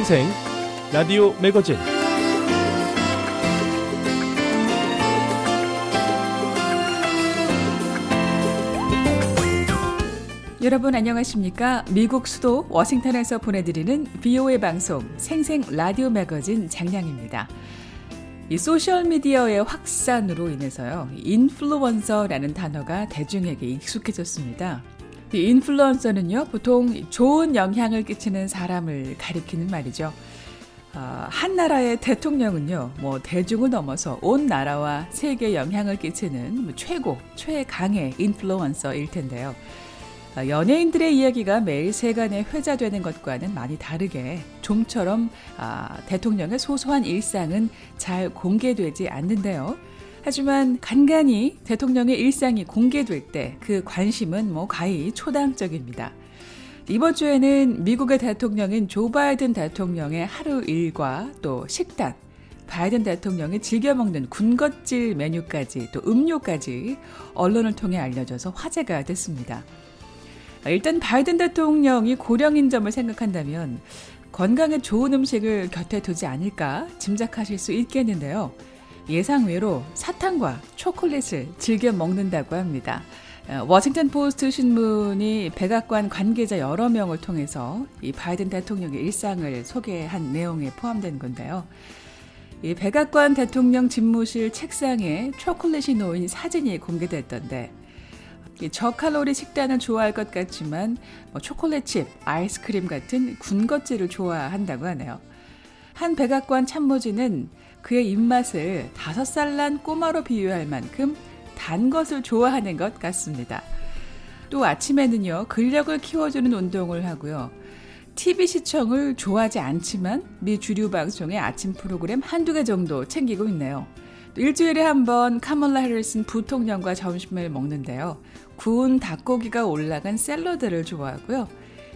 생생 라디오 매거진 여러분 안녕하십니까? 미국 수도 워싱턴에서 보내드리는 BOA 방송 생생 라디오 매거진 장량입니다. 이 소셜미디어의 확산으로 인해서요, 인플루언서라는 단어가 대중에게 익숙해졌습니다. 이 인플루언서는요, 보통 좋은 영향을 끼치는 사람을 가리키는 말이죠. 어, 한 나라의 대통령은요, 뭐 대중을 넘어서 온 나라와 세계에 영향을 끼치는 뭐 최고, 최강의 인플루언서일 텐데요. 아, 연예인들의 이야기가 매일 세간에 회자되는 것과는 많이 다르게 좀처럼 아, 대통령의 소소한 일상은 잘 공개되지 않는데요. 하지만 간간히 대통령의 일상이 공개될 때 그 관심은 뭐 가히 초당적입니다. 이번 주에는 미국의 대통령인 조 바이든 대통령의 하루 일과 또 식단, 바이든 대통령이 즐겨 먹는 군것질 메뉴까지 또 음료까지 언론을 통해 알려져서 화제가 됐습니다. 일단 바이든 대통령이 고령인 점을 생각한다면 건강에 좋은 음식을 곁에 두지 않을까 짐작하실 수 있겠는데요. 예상외로 사탕과 초콜릿을 즐겨 먹는다고 합니다. 어, 워싱턴 포스트 신문이 백악관 관계자 여러 명을 통해서 이 바이든 대통령의 일상을 소개한 내용에 포함된 건데요. 이 백악관 대통령 집무실 책상에 초콜릿이 놓인 사진이 공개됐던데 저칼로리 식단을 좋아할 것 같지만 뭐 초콜릿칩, 아이스크림 같은 군것질을 좋아한다고 하네요. 한 백악관 참모진은 그의 입맛을 다섯 살 난 꼬마로 비유할 만큼 단 것을 좋아하는 것 같습니다. 또 아침에는요, 근력을 키워주는 운동을 하고요. TV 시청을 좋아하지 않지만 미 주류 방송의 아침 프로그램 한두 개 정도 챙기고 있네요. 일주일에 한 번 카멀라 해리슨 부통령과 점심을 먹는데요. 구운 닭고기가 올라간 샐러드를 좋아하고요.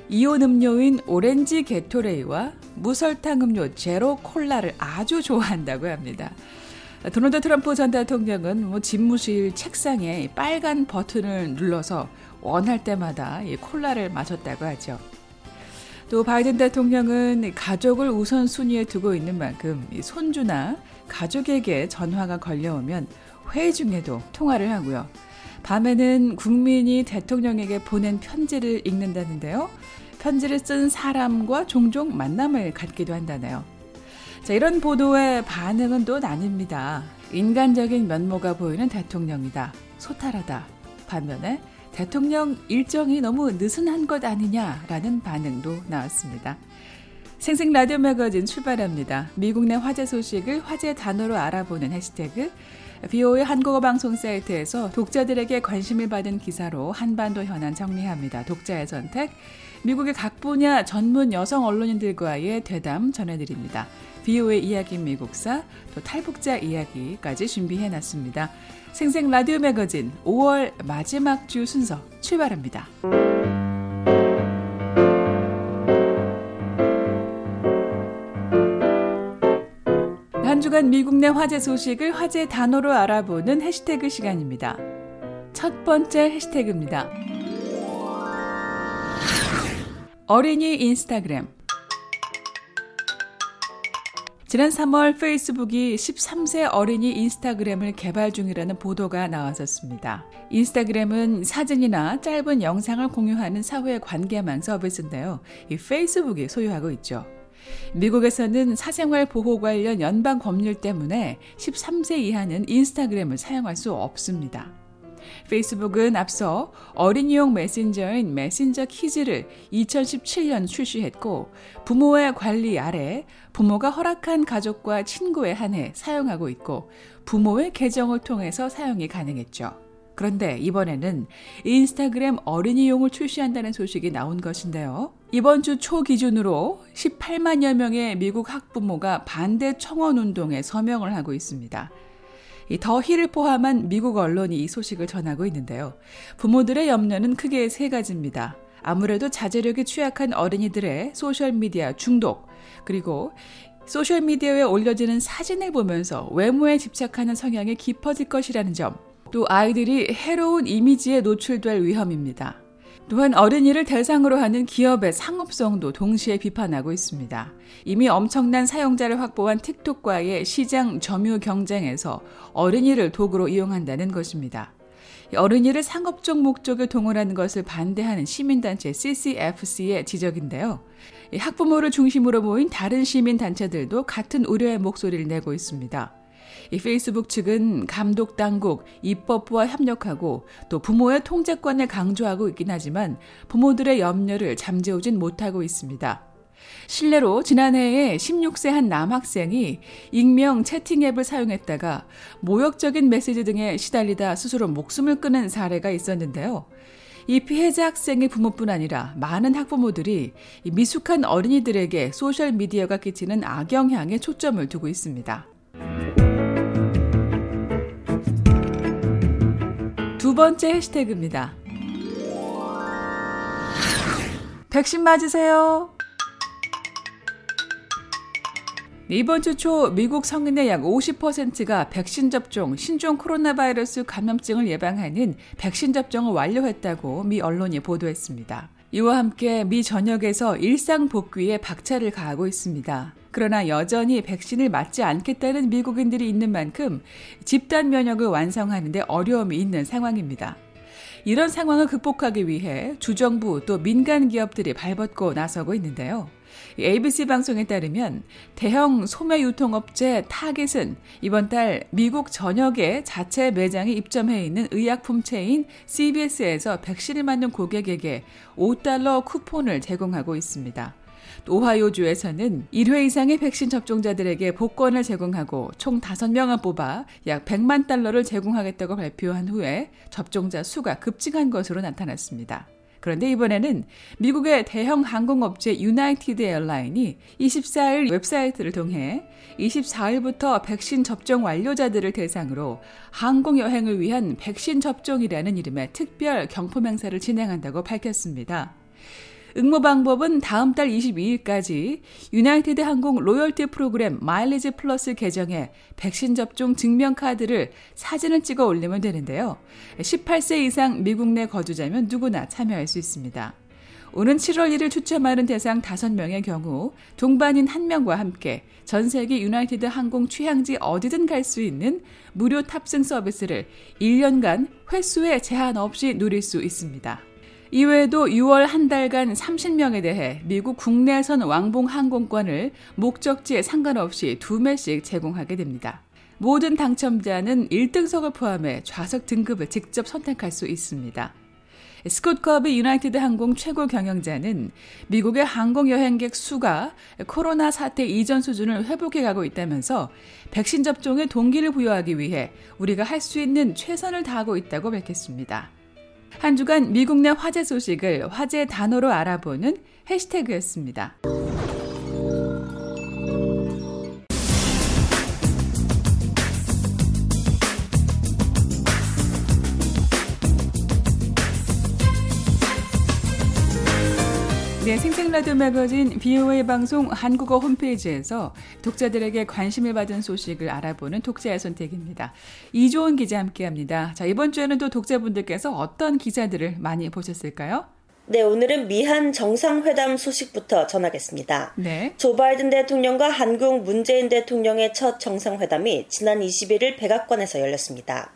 이온 음료인 오렌지 게토레이와 무설탕 음료 제로 콜라를 아주 좋아한다고 합니다. 도널드 트럼프 전 대통령은 뭐 집무실 책상에 빨간 버튼을 눌러서 원할 때마다 이 콜라를 마셨다고 하죠. 또 바이든 대통령은 가족을 우선순위에 두고 있는 만큼 손주나 가족에게 전화가 걸려오면 회의 중에도 통화를 하고요. 밤에는 국민이 대통령에게 보낸 편지를 읽는다는데요. 편지를 쓴 사람과 종종 만남을 갖기도 한다네요. 자, 이런 보도의 반응은 또 나뉩니다. 인간적인 면모가 보이는 대통령이다. 소탈하다. 반면에 대통령 일정이 너무 느슨한 것 아니냐라는 반응도 나왔습니다. 생생 라디오 매거진 출발합니다. 미국 내 화제 소식을 화제 단어로 알아보는 해시태그 BO의 한국어 방송 사이트에서 독자들에게 관심을 받은 기사로 한반도 현안 정리합니다. 독자의 선택. 미국의 각 분야 전문 여성 언론인들과의 대담 전해드립니다. BO의 이야기 미국사, 또 탈북자 이야기까지 준비해놨습니다. 생생 라디오 매거진 5월 마지막 주 순서 출발합니다. 한 주간 미국 내 화제 소식을 화제 단어로 알아보는 해시태그 시간입니다. 첫 번째 해시태그입니다. 어린이 인스타그램. 지난 3월 페이스북이 13세 어린이 인스타그램을 개발 중이라는 보도가 나왔었습니다. 인스타그램은 사진이나 짧은 영상을 공유하는 사회 관계망 서비스인데요. 이 페이스북이 소유하고 있죠. 미국에서는 사생활 보호 관련 연방 법률 때문에 13세 이하는 인스타그램을 사용할 수 없습니다. 페이스북은 앞서 어린이용 메신저인 메신저 키즈를 2017년 출시했고 부모의 관리 아래 부모가 허락한 가족과 친구에 한해 사용하고 있고 부모의 계정을 통해서 사용이 가능했죠. 그런데 이번에는 인스타그램 어린이용을 출시한다는 소식이 나온 것인데요. 이번 주 초 기준으로 18만여 명의 미국 학부모가 반대 청원 운동에 서명을 하고 있습니다. 더 힐을 포함한 미국 언론이 이 소식을 전하고 있는데요. 부모들의 염려는 크게 세 가지입니다. 아무래도 자제력이 취약한 어린이들의 소셜미디어 중독, 그리고 소셜미디어에 올려지는 사진을 보면서 외모에 집착하는 성향이 깊어질 것이라는 점, 또 아이들이 해로운 이미지에 노출될 위험입니다. 또한 어린이를 대상으로 하는 기업의 상업성도 동시에 비판하고 있습니다. 이미 엄청난 사용자를 확보한 틱톡과의 시장 점유 경쟁에서 어린이를 도구로 이용한다는 것입니다. 어린이를 상업적 목적에 동원하는 것을 반대하는 시민단체 CCFC의 지적인데요. 학부모를 중심으로 모인 다른 시민단체들도 같은 우려의 목소리를 내고 있습니다. 이 페이스북 측은 감독 당국, 입법부와 협력하고 또 부모의 통제권을 강조하고 있긴 하지만 부모들의 염려를 잠재우진 못하고 있습니다. 실례로 지난해에 16세 한 남학생이 익명 채팅 앱을 사용했다가 모욕적인 메시지 등에 시달리다 스스로 목숨을 끊은 사례가 있었는데요. 이 피해자 학생의 부모뿐 아니라 많은 학부모들이 미숙한 어린이들에게 소셜미디어가 끼치는 악영향에 초점을 두고 있습니다. 두 번째 해시태그입니다. 백신 맞으세요. 이번 주 초 미국 성인의 약 50%가 백신 접종, 신종 코로나 바이러스 감염증을 예방하는 백신 접종을 완료했다고 미 언론이 보도했습니다. 이와 함께 미 전역에서 일상 복귀에 박차를 가하고 있습니다. 그러나 여전히 백신을 맞지 않겠다는 미국인들이 있는 만큼 집단 면역을 완성하는데 어려움이 있는 상황입니다. 이런 상황을 극복하기 위해 주정부 또 민간 기업들이 발벗고 나서고 있는데요. ABC 방송에 따르면 대형 소매 유통업체 타겟은 이번 달 미국 전역에 자체 매장에 입점해 있는 의약품 체인 CVS에서 백신을 맞는 고객에게 5달러 쿠폰을 제공하고 있습니다. 오하이오주에서는 1회 이상의 백신 접종자들에게 복권을 제공하고 총 5명을 뽑아 약 100만 달러를 제공하겠다고 발표한 후에 접종자 수가 급증한 것으로 나타났습니다. 그런데 이번에는 미국의 대형 항공업체 유나이티드 에어라인이 24일 웹사이트를 통해 24일부터 백신 접종 완료자들을 대상으로 항공 여행을 위한 백신 접종이라는 이름의 특별 경품 행사를 진행한다고 밝혔습니다. 응모 방법은 다음 달 22일까지 유나이티드 항공 로열티 프로그램 마일리지 플러스 계정에 백신 접종 증명 카드를 사진을 찍어 올리면 되는데요. 18세 이상 미국 내 거주자면 누구나 참여할 수 있습니다. 오는 7월 1일 추첨하는 대상 5명의 경우 동반인 1명과 함께 전 세계 유나이티드 항공 취향지 어디든 갈 수 있는 무료 탑승 서비스를 1년간 횟수에 제한 없이 누릴 수 있습니다. 이외에도 6월 한 달간 30명에 대해 미국 국내선 왕복 항공권을 목적지에 상관없이 두 매씩 제공하게 됩니다. 모든 당첨자는 1등석을 포함해 좌석 등급을 직접 선택할 수 있습니다. 스콧 커비 유나이티드 항공 최고 경영자는 미국의 항공 여행객 수가 코로나 사태 이전 수준을 회복해 가고 있다면서 백신 접종에 동기를 부여하기 위해 우리가 할 수 있는 최선을 다하고 있다고 밝혔습니다. 한 주간 미국 내 화제 소식을 화제 단어로 알아보는 해시태그였습니다. 네, 생생라디오 매거진 BOA 방송 한국어 홈페이지에서 독자들에게 관심을 받은 소식을 알아보는 독자의 선택입니다. 이조은 기자 함께합니다. 자, 이번 주에는 또 독자분들께서 어떤 기사들을 많이 보셨을까요? 네, 오늘은 미한 정상회담 소식부터 전하겠습니다. 네. 조 바이든 대통령과 한국 문재인 대통령의 첫 정상회담이 지난 21일 백악관에서 열렸습니다.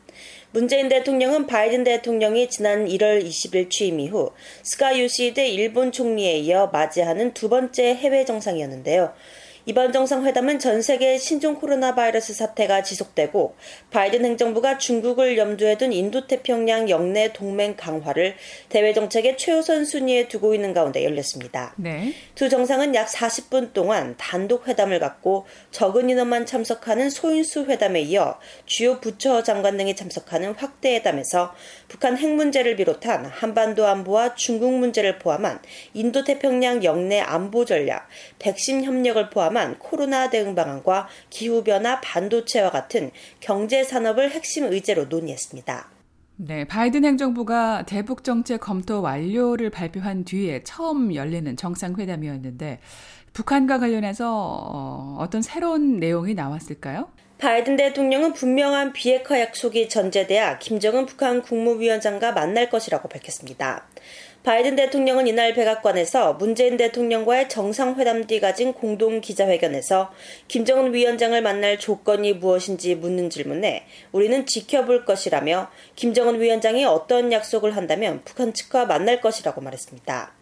문재인 대통령은 바이든 대통령이 지난 1월 20일 취임 이후 스가 요시히데 일본 총리에 이어 맞이하는 두 번째 해외 정상이었는데요. 이번 정상회담은 전 세계 신종 코로나 바이러스 사태가 지속되고 바이든 행정부가 중국을 염두에 둔 인도태평양 역내 동맹 강화를 대외 정책의 최우선 순위에 두고 있는 가운데 열렸습니다. 네. 두 정상은 약 40분 동안 단독 회담을 갖고 적은 인원만 참석하는 소인수 회담에 이어 주요 부처 장관 등이 참석하는 확대 회담에서 북한 핵 문제를 비롯한 한반도 안보와 중국 문제를 포함한 인도 태평양 영내 안보 전략, 백신 협력을 포함한 코로나 대응 방안과 기후 변화 반도체와 같은 경제 산업을 핵심 의제로 논의했습니다. 네, 바이든 행정부가 대북 정책 검토 완료를 발표한 뒤에 처음 열리는 정상회담이었는데 북한과 관련해서 어, 어떤 새로운 내용이 나왔을까요? 바이든 대통령은 분명한 비핵화 약속이 전제돼야 김정은 북한 국무위원장과 만날 것이라고 밝혔습니다. 바이든 대통령은 이날 백악관에서 문재인 대통령과의 정상회담 뒤 가진 공동 기자회견에서 김정은 위원장을 만날 조건이 무엇인지 묻는 질문에 우리는 지켜볼 것이라며 김정은 위원장이 어떤 약속을 한다면 북한 측과 만날 것이라고 말했습니다.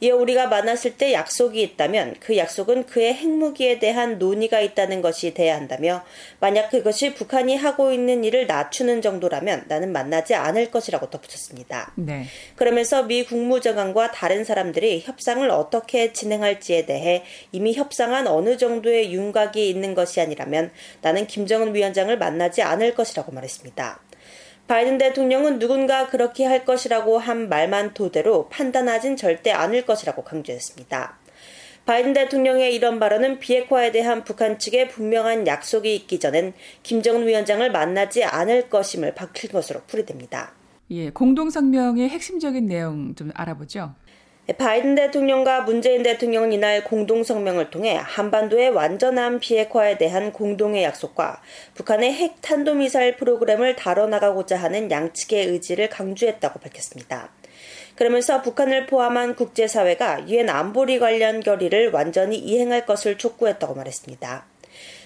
이에 우리가 만났을 때 약속이 있다면 그 약속은 그의 핵무기에 대한 논의가 있다는 것이 돼야 한다며 만약 그것이 북한이 하고 있는 일을 낮추는 정도라면 나는 만나지 않을 것이라고 덧붙였습니다. 네. 그러면서 미 국무장관과 다른 사람들이 협상을 어떻게 진행할지에 대해 이미 협상한 어느 정도의 윤곽이 있는 것이 아니라면 나는 김정은 위원장을 만나지 않을 것이라고 말했습니다. 바이든 대통령은 누군가 그렇게 할 것이라고 한 말만 토대로 판단하진 절대 않을 것이라고 강조했습니다. 바이든 대통령의 이런 발언은 비핵화에 대한 북한 측의 분명한 약속이 있기 전엔 김정은 위원장을 만나지 않을 것임을 밝힌 것으로 풀이됩니다. 예, 공동성명의 핵심적인 내용 좀 알아보죠. 바이든 대통령과 문재인 대통령은 이날 공동 성명을 통해 한반도의 완전한 비핵화에 대한 공동의 약속과 북한의 핵 탄도미사일 프로그램을 다뤄나가고자 하는 양측의 의지를 강조했다고 밝혔습니다. 그러면서 북한을 포함한 국제사회가 유엔 안보리 관련 결의를 완전히 이행할 것을 촉구했다고 말했습니다.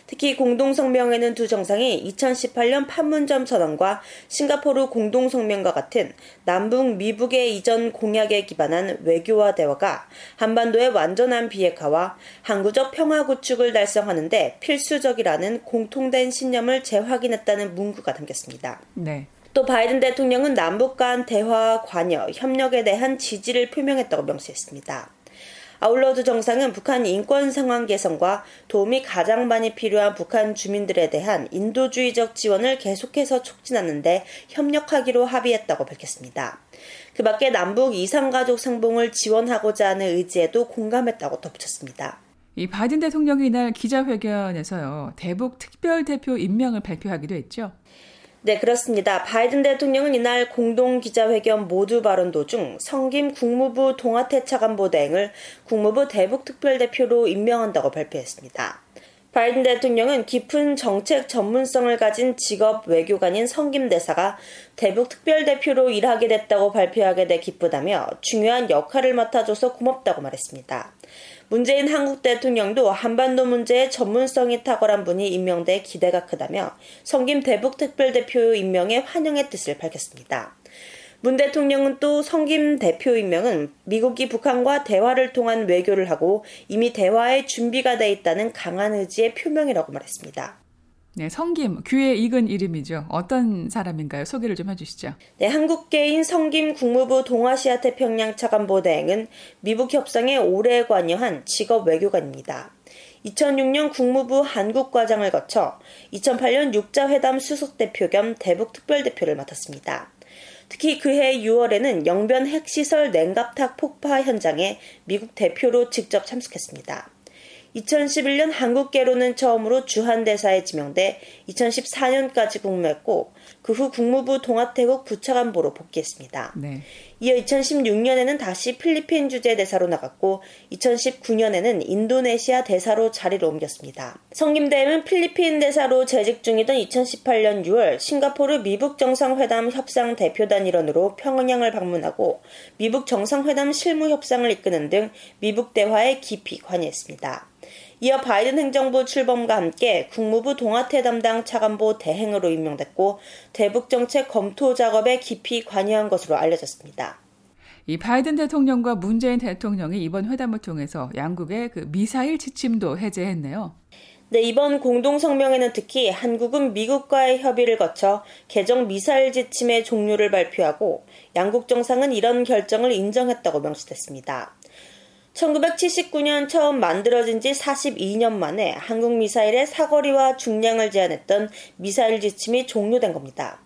특히 공동성명에는 두 정상이 2018년 판문점 선언과 싱가포르 공동성명과 같은 남북 미북의 이전 공약에 기반한 외교와 대화가 한반도의 완전한 비핵화와 항구적 평화 구축을 달성하는데 필수적이라는 공통된 신념을 재확인했다는 문구가 담겼습니다. 네. 또 바이든 대통령은 남북 간 대화 관여, 협력에 대한 지지를 표명했다고 명시했습니다. 아울러 두 정상은 북한 인권 상황 개선과 도움이 가장 많이 필요한 북한 주민들에 대한 인도주의적 지원을 계속해서 촉진하는데 협력하기로 합의했다고 밝혔습니다. 그 밖에 남북 이상가족 상봉을 지원하고자 하는 의지에도 공감했다고 덧붙였습니다. 이 바이든 대통령이 이날 기자회견에서요, 대북 특별대표 임명을 발표하기도 했죠. 네, 그렇습니다. 바이든 대통령은 이날 공동 기자회견 모두 발언 도중 성김 국무부 동아태 차관보 대행을 국무부 대북 특별대표로 임명한다고 발표했습니다. 바이든 대통령은 깊은 정책 전문성을 가진 직업 외교관인 성김 대사가 대북 특별대표로 일하게 됐다고 발표하게 돼 기쁘다며 중요한 역할을 맡아줘서 고맙다고 말했습니다. 문재인 한국 대통령도 한반도 문제에 전문성이 탁월한 분이 임명돼 기대가 크다며 성김 대북 특별대표 임명에 환영의 뜻을 밝혔습니다. 문 대통령은 또 성김 대표 임명은 미국이 북한과 대화를 통한 외교를 하고 이미 대화에 준비가 돼 있다는 강한 의지의 표명이라고 말했습니다. 네, 성김, 귀에 익은 이름이죠. 어떤 사람인가요? 소개를 좀 해주시죠. 네, 한국계인 성김 국무부 동아시아 태평양 차관보 대행은 미북 협상에 오래 관여한 직업 외교관입니다. 2006년 국무부 한국과장을 거쳐 2008년 육자회담 수석대표 겸 대북 특별대표를 맡았습니다. 특히 그해 6월에는 영변 핵시설 냉갑탑 폭파 현장에 미국 대표로 직접 참석했습니다. 2011년 한국계로는 처음으로 주한대사에 지명돼 2014년까지 근무했고 그 후 국무부 동아태국 부차관보로 복귀했습니다. 네. 이어 2016년에는 다시 필리핀 주재 대사로 나갔고 2019년에는 인도네시아 대사로 자리를 옮겼습니다. 성김대행은 필리핀 대사로 재직 중이던 2018년 6월 싱가포르 미북 정상회담 협상 대표단 일원으로 평양을 방문하고 미북 정상회담 실무 협상을 이끄는 등 미북 대화에 깊이 관여했습니다. 이어 바이든 행정부 출범과 함께 국무부 동아태 담당 차관보 대행으로 임명됐고 대북 정책 검토 작업에 깊이 관여한 것으로 알려졌습니다. 이 바이든 대통령과 문재인 대통령이 이번 회담을 통해서 양국의 그 미사일 지침도 해제했네요. 네, 이번 공동성명에는 특히 한국은 미국과의 협의를 거쳐 개정 미사일 지침의 종료를 발표하고 양국 정상은 이런 결정을 인정했다고 명시됐습니다. 1979년 처음 만들어진 지 42년 만에 한국 미사일의 사거리와 중량을 제한했던 미사일 지침이 종료된 겁니다.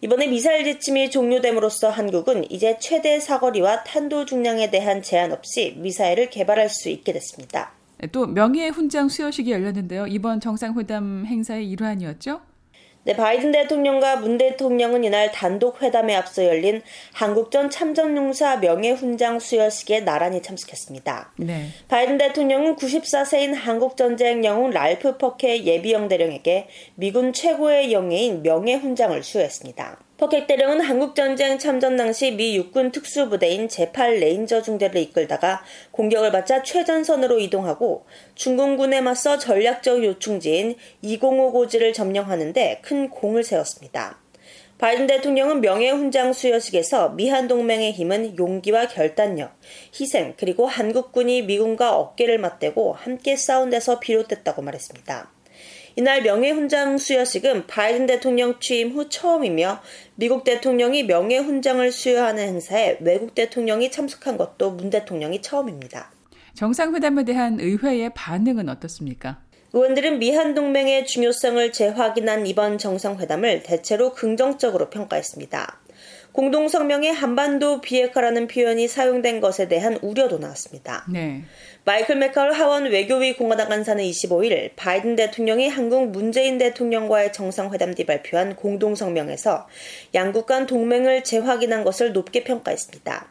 이번에 미사일 지침이 종료됨으로써 한국은 이제 최대 사거리와 탄도 중량에 대한 제한 없이 미사일을 개발할 수 있게 됐습니다. 또 명예 훈장 수여식이 열렸는데요. 이번 정상회담 행사의 일환이었죠? 네, 바이든 대통령과 문 대통령은 이날 단독 회담에 앞서 열린 한국전 참전용사 명예훈장 수여식에 나란히 참석했습니다. 네. 바이든 대통령은 94세인 한국전쟁 영웅 랄프 퍼케 예비영 대령에게 미군 최고의 영예인 명예훈장을 수여했습니다. 퍼켓 대령은 한국전쟁 참전 당시 미 육군 특수부대인 제8 레인저 중대를 이끌다가 공격을 받자 최전선으로 이동하고 중공군에 맞서 전략적 요충지인 205 고지를 점령하는데 큰 공을 세웠습니다. 바이든 대통령은 명예훈장 수여식에서 미한 동맹의 힘은 용기와 결단력, 희생, 그리고 한국군이 미군과 어깨를 맞대고 함께 싸운 데서 비롯됐다고 말했습니다. 이날 명예훈장 수여식은 바이든 대통령 취임 후 처음이며 미국 대통령이 명예훈장을 수여하는 행사에 외국 대통령이 참석한 것도 문 대통령이 처음입니다. 정상회담에 대한 의회의 반응은 어떻습니까? 의원들은 미한 동맹의 중요성을 재확인한 이번 정상회담을 대체로 긍정적으로 평가했습니다. 공동성명에 한반도 비핵화라는 표현이 사용된 것에 대한 우려도 나왔습니다. 네. 마이클 맥카울 하원 외교위 공화당 간사는 25일 바이든 대통령이 한국 문재인 대통령과의 정상회담 뒤 발표한 공동성명에서 양국 간 동맹을 재확인한 것을 높게 평가했습니다.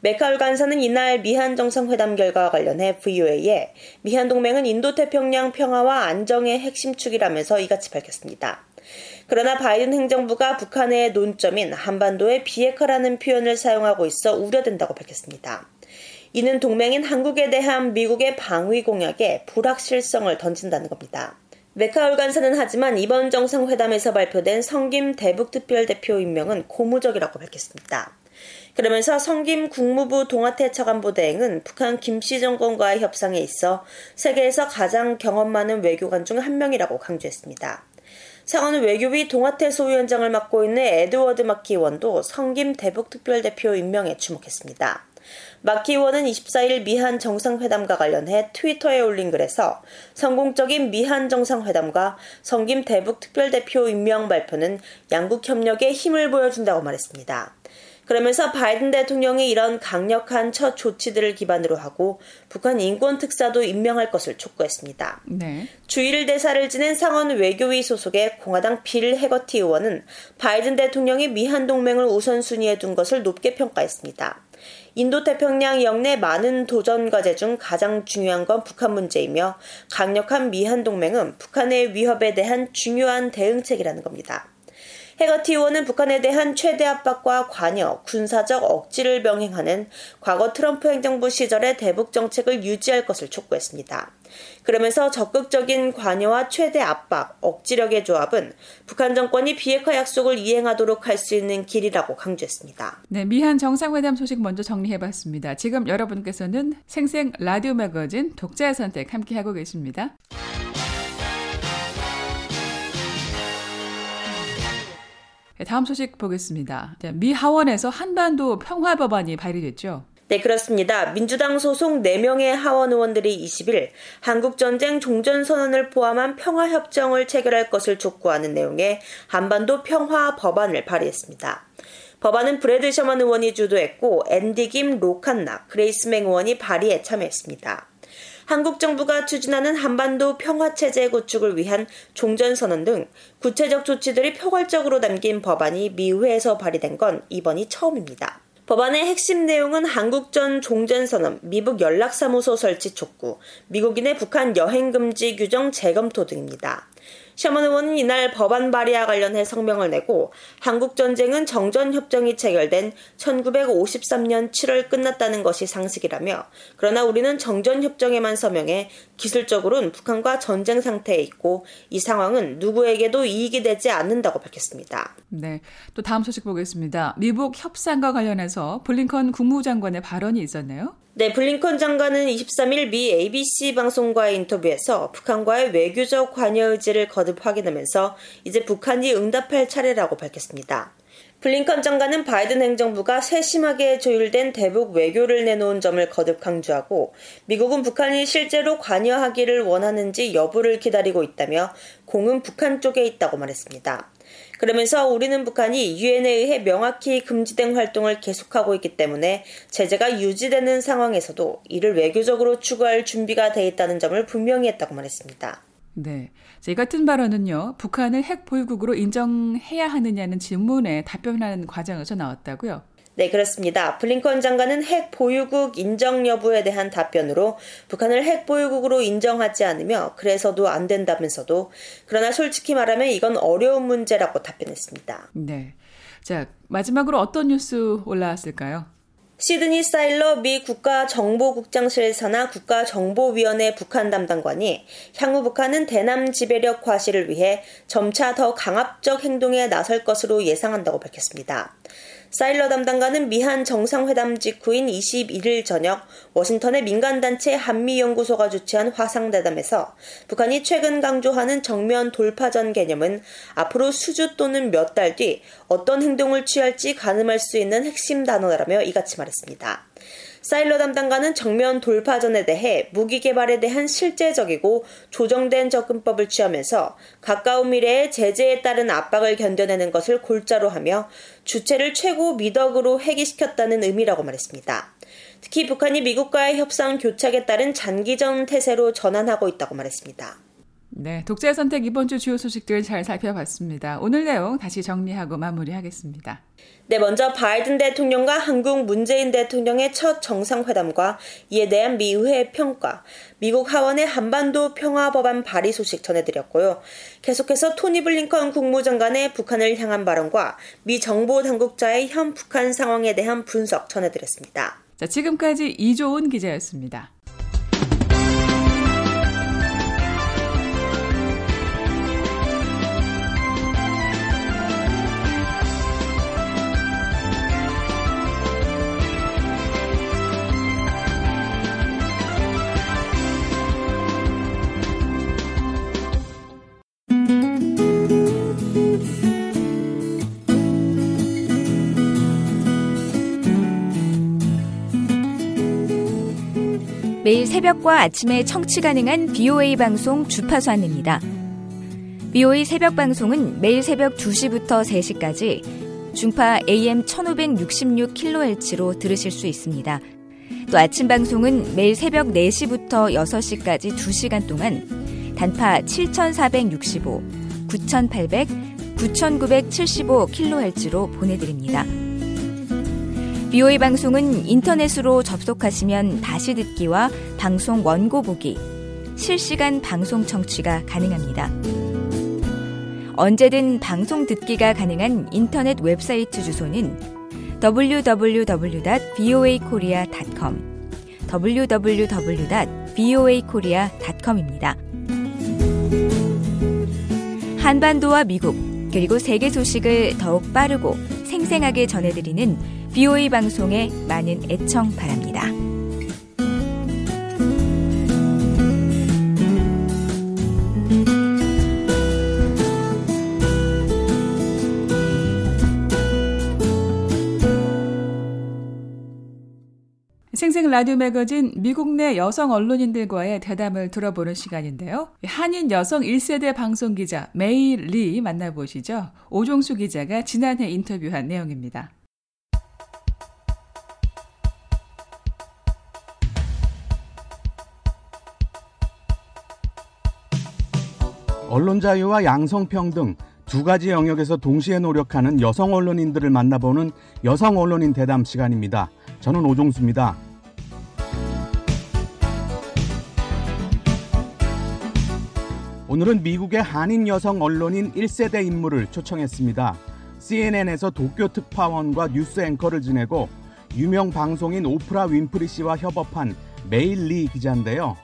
메카울 간사는 이날 미한 정상회담 결과와 관련해 VOA에 미한 동맹은 인도태평양 평화와 안정의 핵심 축이라면서 이같이 밝혔습니다. 그러나 바이든 행정부가 북한의 논점인 한반도의 비핵화라는 표현을 사용하고 있어 우려된다고 밝혔습니다. 이는 동맹인 한국에 대한 미국의 방위 공약에 불확실성을 던진다는 겁니다. 메카울 간사는 하지만 이번 정상회담에서 발표된 성김 대북특별대표 임명은 고무적이라고 밝혔습니다. 그러면서 성김 국무부 동아태 차관보 대행은 북한 김씨 정권과의 협상에 있어 세계에서 가장 경험 많은 외교관 중 한 명이라고 강조했습니다. 상원은 외교위 동아태 소위원장을 맡고 있는 에드워드 마키 원도 성김 대북특별대표 임명에 주목했습니다. 마키 원은 24일 미한 정상회담과 관련해 트위터에 올린 글에서 성공적인 미한 정상회담과 성김 대북특별대표 임명 발표는 양국 협력에 힘을 보여준다고 말했습니다. 그러면서 바이든 대통령이 이런 강력한 첫 조치들을 기반으로 하고 북한 인권 특사도 임명할 것을 촉구했습니다. 네. 주일 대사를 지낸 상원 외교위 소속의 공화당 빌 해거티 의원은 바이든 대통령이 미한 동맹을 우선순위에 둔 것을 높게 평가했습니다. 인도태평양 영내 많은 도전 과제 중 가장 중요한 건 북한 문제이며 강력한 미한 동맹은 북한의 위협에 대한 중요한 대응책이라는 겁니다. 해거티 의원은 북한에 대한 최대 압박과 관여, 군사적 억지를 병행하는 과거 트럼프 행정부 시절의 대북 정책을 유지할 것을 촉구했습니다. 그러면서 적극적인 관여와 최대 압박, 억지력의 조합은 북한 정권이 비핵화 약속을 이행하도록 할 수 있는 길이라고 강조했습니다. 네, 미한 정상회담 소식 먼저 정리해봤습니다. 지금 여러분께서는 생생 라디오 매거진 독자의 선택 함께하고 계십니다. 다음 소식 보겠습니다. 미 하원에서 한반도 평화 법안이 발의됐죠. 네, 그렇습니다. 민주당 소속 4명의 하원 의원들이 20일 한국전쟁 종전선언을 포함한 평화협정을 체결할 것을 촉구하는 내용의 한반도 평화 법안을 발의했습니다. 법안은 브래드 셔먼 의원이 주도했고 앤디 김 로 칸나, 그레이스 맹 의원이 발의에 참여했습니다. 한국 정부가 추진하는 한반도 평화체제 구축을 위한 종전선언 등 구체적 조치들이 포괄적으로 담긴 법안이 미의회에서 발의된 건 이번이 처음입니다. 법안의 핵심 내용은 한국전 종전선언, 미북 연락사무소 설치 촉구, 미국인의 북한 여행금지 규정 재검토 등입니다. 셔먼 의원은 이날 법안 발의와 관련해 성명을 내고 한국 전쟁은 정전 협정이 체결된 1953년 7월 끝났다는 것이 상식이라며 그러나 우리는 정전 협정에만 서명해 기술적으로는 북한과 전쟁 상태에 있고 이 상황은 누구에게도 이익이 되지 않는다고 밝혔습니다. 네. 또 다음 소식 보겠습니다. 미북 협상과 관련해서 블링컨 국무장관의 발언이 있었네요. 네, 블링컨 장관은 23일 미 ABC 방송과의 인터뷰에서 북한과의 외교적 관여 의지를 거듭 확인하면서 이제 북한이 응답할 차례라고 밝혔습니다. 블링컨 장관은 바이든 행정부가 세심하게 조율된 대북 외교를 내놓은 점을 거듭 강조하고 미국은 북한이 실제로 관여하기를 원하는지 여부를 기다리고 있다며 공은 북한 쪽에 있다고 말했습니다. 그러면서 우리는 북한이 유엔에 의해 명확히 금지된 활동을 계속하고 있기 때문에 제재가 유지되는 상황에서도 이를 외교적으로 추구할 준비가 돼 있다는 점을 분명히 했다고 말했습니다. 네. 이 같은 발언은요, 북한을 핵 보유국으로 인정해야 하느냐는 질문에 답변하는 과정에서 나왔다고요. 네, 그렇습니다. 블링컨 장관은 핵 보유국 인정 여부에 대한 답변으로 북한을 핵 보유국으로 인정하지 않으며 그래서도 안 된다면서도 그러나 솔직히 말하면 이건 어려운 문제라고 답변했습니다. 네. 자, 마지막으로 어떤 뉴스 올라왔을까요? 시드니 사일러 미 국가정보국장실 산하 국가정보위원회 북한 담당관이 향후 북한은 대남 지배력 과시를 위해 점차 더 강압적 행동에 나설 것으로 예상한다고 밝혔습니다. 사일러 담당관은 미한 정상회담 직후인 21일 저녁 워싱턴의 민간단체 한미연구소가 주최한 화상대담에서 북한이 최근 강조하는 정면 돌파전 개념은 앞으로 수주 또는 몇 달 뒤 어떤 행동을 취할지 가늠할 수 있는 핵심 단어라며 이같이 말했습니다. 사일러 담당관은 정면 돌파전에 대해 무기 개발에 대한 실제적이고 조정된 접근법을 취하면서 가까운 미래에 제재에 따른 압박을 견뎌내는 것을 골자로 하며 주체를 최고 미덕으로 회귀시켰다는 의미라고 말했습니다. 특히 북한이 미국과의 협상 교착에 따른 장기전 태세로 전환하고 있다고 말했습니다. 네, 독자의 선택 이번 주 주요 소식들 잘 살펴봤습니다. 오늘 내용 다시 정리하고 마무리하겠습니다. 네, 먼저 바이든 대통령과 한국 문재인 대통령의 첫 정상회담과 이에 대한 미 의회의 평가, 미국 하원의 한반도 평화 법안 발의 소식 전해드렸고요. 계속해서 토니 블링컨 국무장관의 북한을 향한 발언과 미 정보 당국자의 현 북한 상황에 대한 분석 전해드렸습니다. 자, 지금까지 이조은 기자였습니다. 매일 새벽과 아침에 청취 가능한 BOA 방송 주파수 안내입니다. BOA 새벽 방송은 매일 새벽 2시부터 3시까지 중파 AM 1566kHz로 들으실 수 있습니다. 또 아침 방송은 매일 새벽 4시부터 6시까지 2시간 동안 단파 7465, 9800, 9975kHz로 보내드립니다. BOE 방송은 인터넷으로 접속하시면 다시 듣기와 방송 원고 보기, 실시간 방송 청취가 가능합니다. 언제든 방송 듣기가 가능한 인터넷 웹사이트 주소는 www.voakorea.com www.voakorea.com입니다. 한반도와 미국 그리고 세계 소식을 더욱 빠르고 생생하게 전해드리는 BOA 방송에 많은 애청 바랍니다. 생생 라디오 매거진 미국 내 여성 언론인들과의 대담을 들어보는 시간인데요. 한인 여성 1세대 방송 기자 메이 리 만나보시죠. 오종수 기자가 지난해 인터뷰한 내용입니다. 언론 자유와 양성평등 두 가지 영역에서 동시에 노력하는 여성 언론인들을 만나보는 여성 언론인 대담 시간입니다. 저는 오종수입니다. 오늘은 미국의 한인 여성 언론인 1세대 인물을 초청했습니다. CNN에서 도쿄 특파원과 뉴스 앵커를 지내고 유명 방송인 오프라 윈프리 씨와 협업한 메일 리 기자인데요.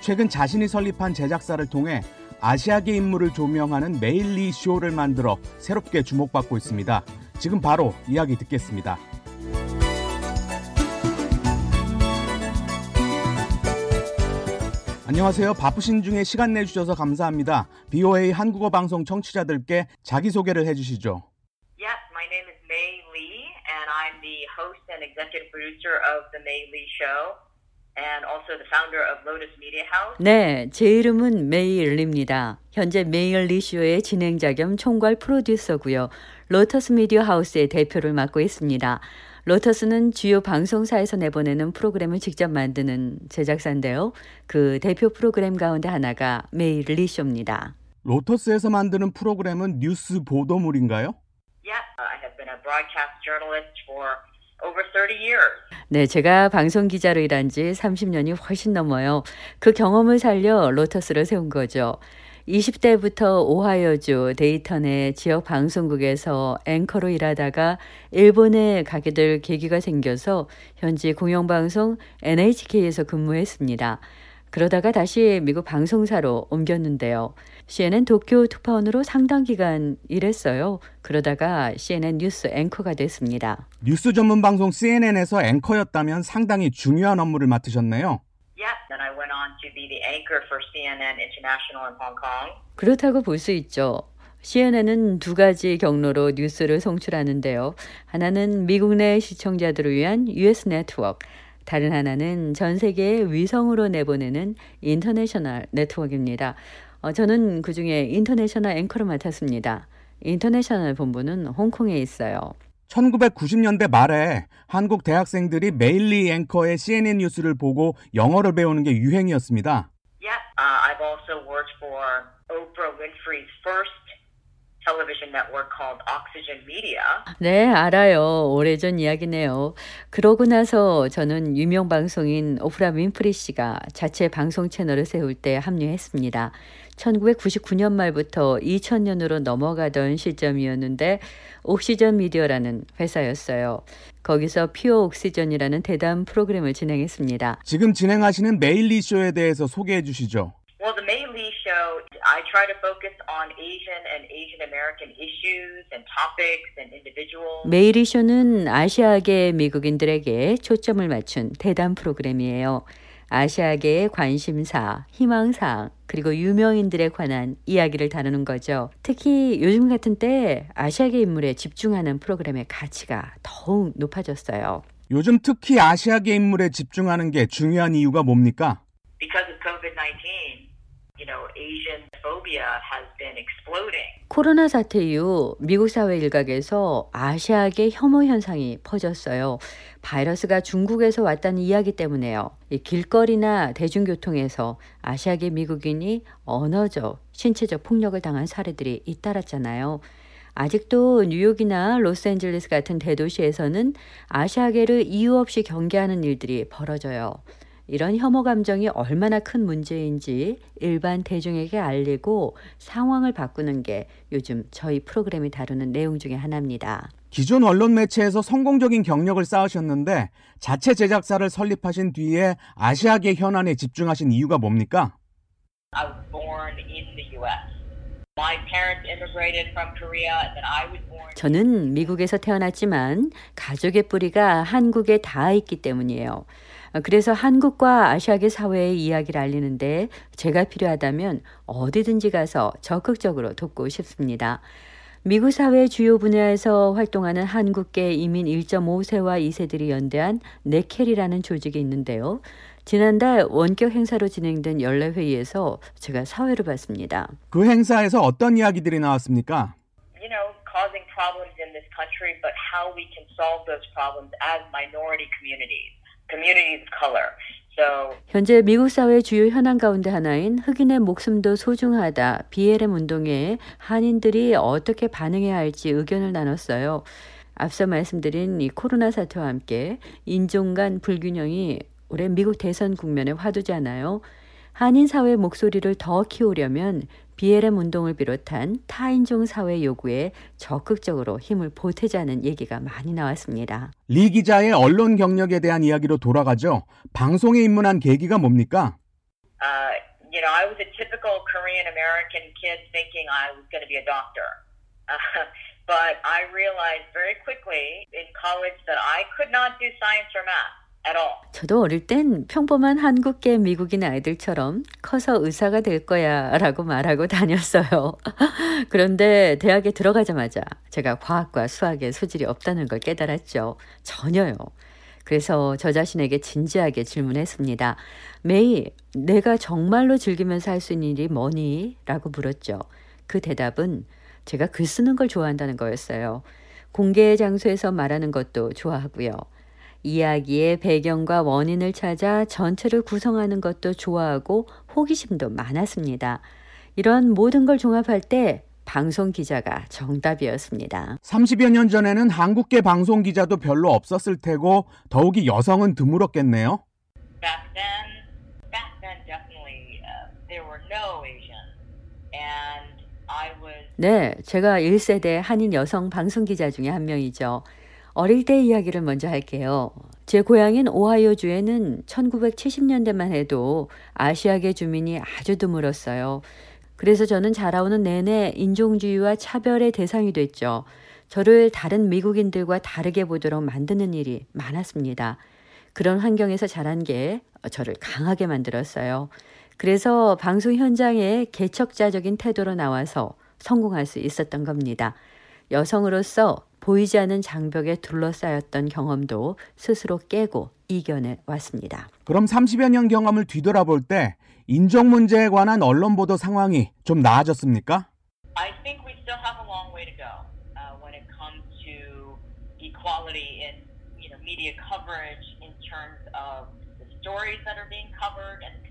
최근 자신이 설립한 제작사를 통해 아시아계 인물을 조명하는 메일리 쇼를 만들어 새롭게 주목받고 있습니다. 지금 바로 이야기 듣겠습니다. 안녕하세요. 바쁘신 중에 시간 내주셔서 감사합니다. BOA 한국어 방송 청취자들께 자기소개를 해주시죠. Yes, my name is May Lee, and I'm the host and executive producer of The May Lee Show. And also the founder of Lotus Media House. 네, 제 이름은 메이 리입니다. 현재 메이 리 쇼의 진행자 겸 총괄 프로듀서고요. 로터스 미디어 하우스의 대표를 맡고 있습니다. 로터스는 주요 방송사에서 내보내는 프로그램을 직접 만드는 제작사인데요. 그 대표 프로그램 가운데 하나가 메이 리 쇼입니다. 로터스에서 만드는 프로그램은 뉴스 보도물인가요? Yeah, I have been a broadcast journalist for over 30 years. 네, 제가 방송 기자로 일한 지 30년이 훨씬 넘어요. 그 경험을 살려 로터스를 세운 거죠. 20대부터 오하이오주 데이턴의 지역 방송국에서 앵커로 일하다가 일본에 가게 될 계기가 생겨서 현지 공영방송 NHK에서 근무했습니다. 그러다가 다시 미국 방송사로 옮겼는데요. CNN 도쿄 특파원으로 상당 기간 일했어요. 그러다가 CNN 뉴스 앵커가 됐습니다. 뉴스 전문 방송 CNN에서 앵커였다면 상당히 중요한 업무를 맡으셨네요. Yeah. Then I went on to be the anchor for CNN International in Hong Kong. 그렇다고 볼 수 있죠. CNN은 두 가지 경로로 뉴스를 송출하는데요. 하나는 미국 내 시청자들을 위한 US 네트워크, 다른 하나는 전 세계에 위성으로 내보내는 인터내셔널 네트워크입니다. 어, 저는 그 중에 인터내셔널 앵커를 맡았습니다. 인터내셔널 본부는 홍콩에 있어요. 1990년대 말에 한국 대학생들이 메이 리 앵커의 CNN 뉴스를 보고 영어를 배우는 게 유행이었습니다. Yeah. Uh, I've also worked for Oprah Winfrey's first television network called Oxygen Media. 네, 알아요. 오래전 이야기네요. 그러고 나서 저는 유명 방송인 오프라 윈프리 씨가 자체 방송 채널을 세울 때 합류했습니다. 1999년 말부터 2000년으로 넘어가던 시점이었는데 옥시전 미디어라는 회사였어요. 거기서 퓨어 옥시전이라는 대담 프로그램을 진행했습니다. 지금 진행하시는 메이 리 쇼에 대해서 소개해 주시죠. Well, the May Lee show, I try to focus on Asian and Asian American issues and topics and individuals. 메이리 쇼는 아시아계 미국인들에게 초점을 맞춘 대담 프로그램이에요. 아시아계의 관심사, 희망사항, 그리고 유명인들에 관한 이야기를 다루는 거죠. 특히 요즘 같은 때 아시아계 인물에 집중하는 프로그램의 가치가 더욱 높아졌어요. 요즘 특히 아시아계 인물에 집중하는 게 중요한 이유가 뭡니까? Because of COVID 19, you know, Asian phobia has been exploding. 코로나 사태 이후 미국 사회 일각에서 아시아계 혐오 현상이 퍼졌어요. 바이러스가 중국에서 왔다는 이야기 때문에요. 이 길거리나 대중교통에서 아시아계 미국인이 언어적, 신체적 폭력을 당한 사례들이 잇따랐잖아요. 아직도 뉴욕이나 로스앤젤레스 같은 대도시에서는 아시아계를 이유 없이 경계하는 일들이 벌어져요. 이런 혐오 감정이 얼마나 큰 문제인지 일반 대중에게 알리고 상황을 바꾸는 게 요즘 저희 프로그램이 다루는 내용 중에 하나입니다. 기존 언론 매체에서 성공적인 경력을 쌓으셨는데 자체 제작사를 설립하신 뒤에 아시아계 현안에 집중하신 이유가 뭡니까? I was born in the U.S. My parents immigrated from Korea, and then I was born. 저는 미국에서 태어났지만 가족의 뿌리가 한국에 닿아 있기 때문이에요. 그래서 한국과 아시아계 사회의 이야기를 알리는데 제가 필요하다면 어디든지 가서 적극적으로 돕고 싶습니다. 미국 사회 주요 분야에서 활동하는 한국계 이민 1.5세와 2세들이 연대한 네켈이라는 조직이 있는데요. 지난달 원격 행사로 진행된 연례 회의에서 제가 사회를 봤습니다. 그 행사에서 어떤 이야기들이 나왔습니까? you know, causing problems in this country, but how we can solve those problems as minority communities, communities of color. 현재 미국 사회 주요 현안 가운데 하나인 흑인의 목숨도 소중하다 BLM 운동에 한인들이 어떻게 반응해야 할지 의견을 나눴어요. 앞서 말씀드린 이 코로나 사태와 함께 인종 간 불균형이 올해 미국 대선 국면의 화두잖아요. 한인 사회 목소리를 더 키우려면 BLM 운동을 비롯한 타인종 사회 요구에 적극적으로 힘을 보태자는 얘기가 많이 나왔습니다. 리 기자의 언론 경력에 대한 이야기로 돌아가죠. 방송에 입문한 계기가 뭡니까? uh, you know, I was a typical Korean American kid thinking I was going to be a doctor. Uh, but I realized very quickly in college that I could not do science or math. 저도 어릴 땐 평범한 한국계 미국인 아이들처럼 커서 의사가 될 거야 라고 말하고 다녔어요. 그런데 대학에 들어가자마자 제가 과학과 수학에 소질이 없다는 걸 깨달았죠. 전혀요. 그래서 저 자신에게 진지하게 질문했습니다. 매일 내가 정말로 즐기면서 할 수 있는 일이 뭐니? 라고 물었죠. 그 대답은 제가 글 쓰는 걸 좋아한다는 거였어요. 공개 장소에서 말하는 것도 좋아하고요. 이야기의 배경과 원인을 찾아 전체를 구성하는 것도 좋아하고 호기심도 많았습니다. 이런 모든 걸 종합할 때 방송 기자가 정답이었습니다. 30여 년 전에는 한국계 방송 기자도 별로 없었을 테고 더욱이 여성은 드물었겠네요. Back then, back then definitely uh, there were no Asians, and I was. 네, 제가 1세대 한인 여성 방송 기자 중에 한 명이죠. 어릴 때 이야기를 먼저 할게요. 제 고향인 오하이오주에는 1970년대만 해도 아시아계 주민이 아주 드물었어요. 그래서 저는 자라오는 내내 인종주의와 차별의 대상이 됐죠. 저를 다른 미국인들과 다르게 보도록 만드는 일이 많았습니다. 그런 환경에서 자란 게 저를 강하게 만들었어요. 그래서 방송 현장에 개척자적인 태도로 나와서 성공할 수 있었던 겁니다. 여성으로서 보이지 않는 장벽에 둘러싸였던 경험도 스스로 깨고 이겨내 왔습니다. 그럼 30여 년 경험을 뒤돌아볼 때 인종 문제에 관한 언론 보도 상황이 좀 나아졌습니까? I think we still have a long way to go uh, when it comes to equality in you know media coverage in terms of the stories that are being covered and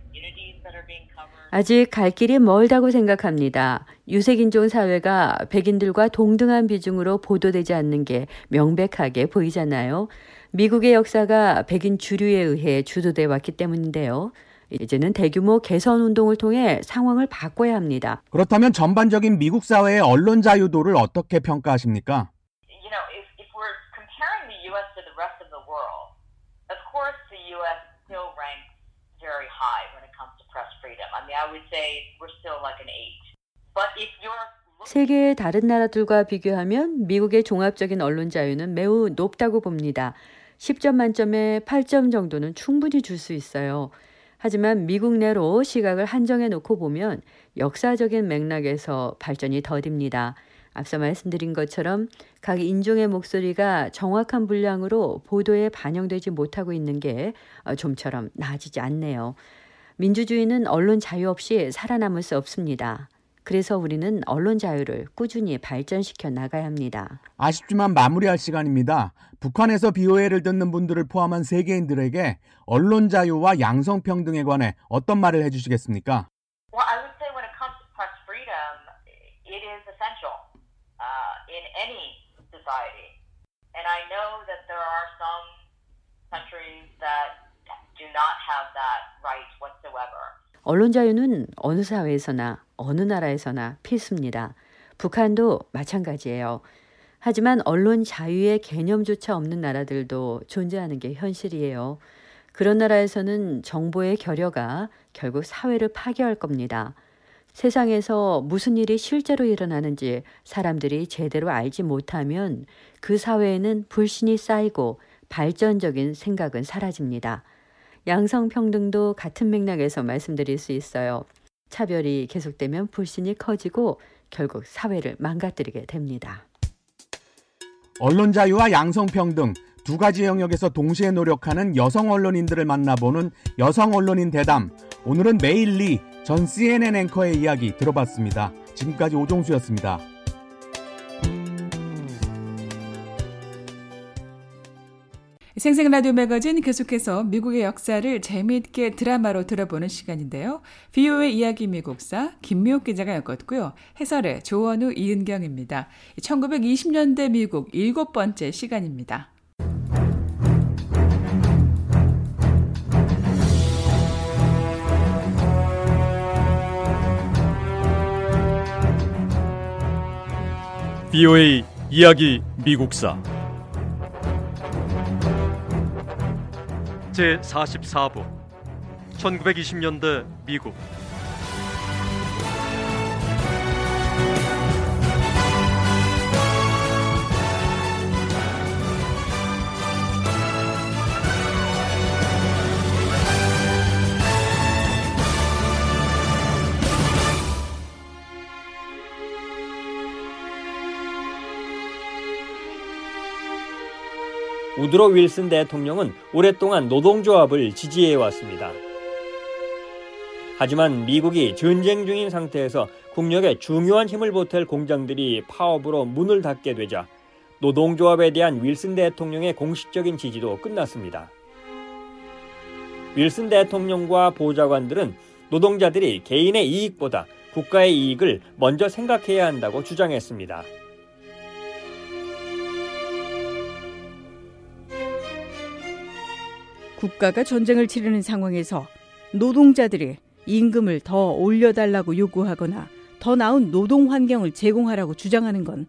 아직 갈 길이 멀다고 생각합니다. 유색인종 사회가 백인들과 동등한 비중으로 보도되지 않는 게 명백하게 보이잖아요. 미국의 역사가 백인 주류에 의해 주도돼 왔기 때문인데요. 이제는 대규모 개선 운동을 통해 상황을 바꿔야 합니다. 그렇다면 전반적인 미국 사회의 언론 자유도를 어떻게 평가하십니까? You know, if, if we're comparing the U.S. to the rest of the world, of course the U.S. still ranks very high when it comes to press freedom. I mean, I would say we're still like an eight. But if you're looking 세계의 다른 나라들과 비교하면 미국의 종합적인 언론 자유는 매우 높다고 봅니다. 10점 만점에 8점 정도는 충분히 줄 수 있어요. 하지만 미국 내로 시각을 한정해 놓고 보면 역사적인 맥락에서 발전이 더딥니다. 앞서 말씀드린 것처럼 각 인종의 목소리가 정확한 분량으로 보도에 반영되지 못하고 있는 게 좀처럼 나아지지 않네요. 민주주의는 언론 자유 없이 살아남을 수 없습니다. 그래서 우리는 언론 자유를 꾸준히 발전시켜 나가야 합니다. 아쉽지만 마무리할 시간입니다. 북한에서 BOA를 듣는 분들을 포함한 세계인들에게 언론 자유와 양성평등에 관해 어떤 말을 해주시겠습니까? Well, I would say when it comes to press freedom, it is essential uh, in any society. And I know that there are some countries that 언론 자유는 어느 사회에서나 어느 나라에서나 필수입니다. 북한도 마찬가지예요. 하지만 언론 자유의 개념조차 없는 나라들도 존재하는 게 현실이에요. 그런 나라에서는 정보의 결여가 결국 사회를 파괴할 겁니다. 세상에서 무슨 일이 실제로 일어나는지 사람들이 제대로 알지 못하면 그 사회에는 불신이 쌓이고 발전적인 생각은 사라집니다. 양성평등도 같은 맥락에서 말씀드릴 수 있어요. 차별이 계속되면 불신이 커지고 결국 사회를 망가뜨리게 됩니다. 언론 자유와 양성평등 두 가지 영역에서 동시에 노력하는 여성 언론인들을 만나보는 여성 언론인 대담. 오늘은 메일 리 전 CNN 앵커의 이야기 들어봤습니다. 지금까지 오종수였습니다. 생생 라디오 매거진 계속해서 미국의 역사를 재미있게 드라마로 들어보는 시간인데요. 비오의 이야기 미국사 김미옥 기자가 엮었고요. 해설의 조원우 이은경입니다. 1920년대 미국 일곱 번째 시간입니다. BOA 이야기 미국사 제 44부. 1920년대 미국 우드로 윌슨 대통령은 오랫동안 노동조합을 지지해 왔습니다. 하지만 미국이 전쟁 중인 상태에서 국력에 중요한 힘을 보탤 공장들이 파업으로 문을 닫게 되자 노동조합에 대한 윌슨 대통령의 공식적인 지지도 끝났습니다. 윌슨 대통령과 보좌관들은 노동자들이 개인의 이익보다 국가의 이익을 먼저 생각해야 한다고 주장했습니다. 국가가 전쟁을 치르는 상황에서 노동자들이 임금을 더 올려달라고 요구하거나 더 나은 노동 환경을 제공하라고 주장하는 건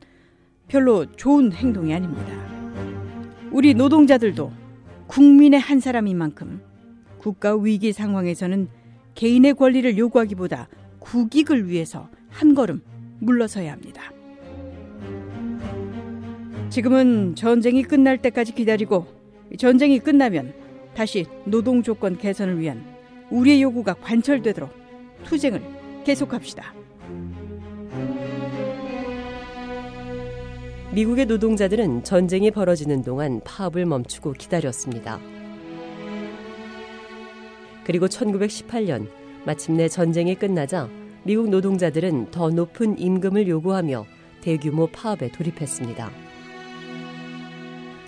별로 좋은 행동이 아닙니다. 우리 노동자들도 국민의 한 사람인 만큼 국가 위기 상황에서는 개인의 권리를 요구하기보다 국익을 위해서 한 걸음 물러서야 합니다. 지금은 전쟁이 끝날 때까지 기다리고 전쟁이 끝나면 다시 노동 조건 개선을 위한 우리의 요구가 관철되도록 투쟁을 계속합시다. 미국의 노동자들은 전쟁이 벌어지는 동안 파업을 멈추고 기다렸습니다. 그리고 1918년 마침내 전쟁이 끝나자 미국 노동자들은 더 높은 임금을 요구하며 대규모 파업에 돌입했습니다.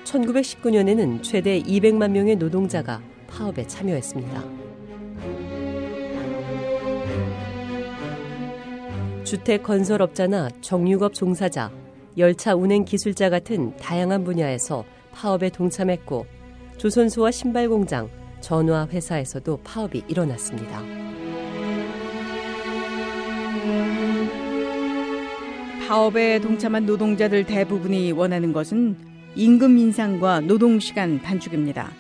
1919년에는 최대 200만 명의 노동자가 파업에 참여했습니다. 주택 건설업자나 정육업 종사자, 열차 운행 기술자 같은 다양한 분야에서 파업에 동참했고 조선소와 신발 공장, 전화 회사에서도 파업이 일어났습니다. 파업에 동참한 노동자들 대부분이 원하는 것은 임금 인상과 노동 시간 단축입니다.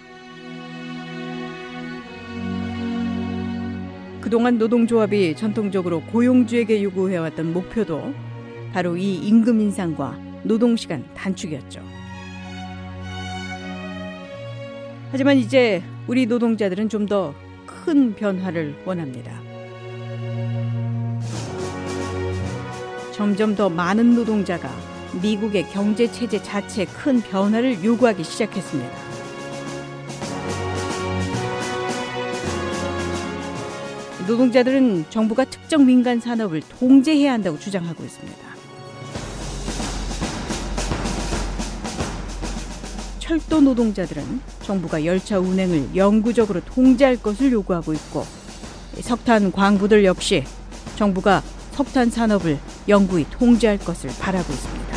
그동안 노동조합이 전통적으로 고용주에게 요구해왔던 목표도 바로 이 임금 인상과 노동 시간 단축이었죠. 하지만 이제 우리 노동자들은 좀 더 큰 변화를 원합니다. 점점 더 많은 노동자가 미국의 경제 체제 자체에 큰 변화를 요구하기 시작했습니다. 노동자들은 정부가 특정 민간 산업을 통제해야 한다고 주장하고 있습니다. 철도 노동자들은 정부가 열차 운행을 영구적으로 통제할 것을 요구하고 있고 석탄 광부들 역시 정부가 석탄 산업을 영구히 통제할 것을 바라고 있습니다.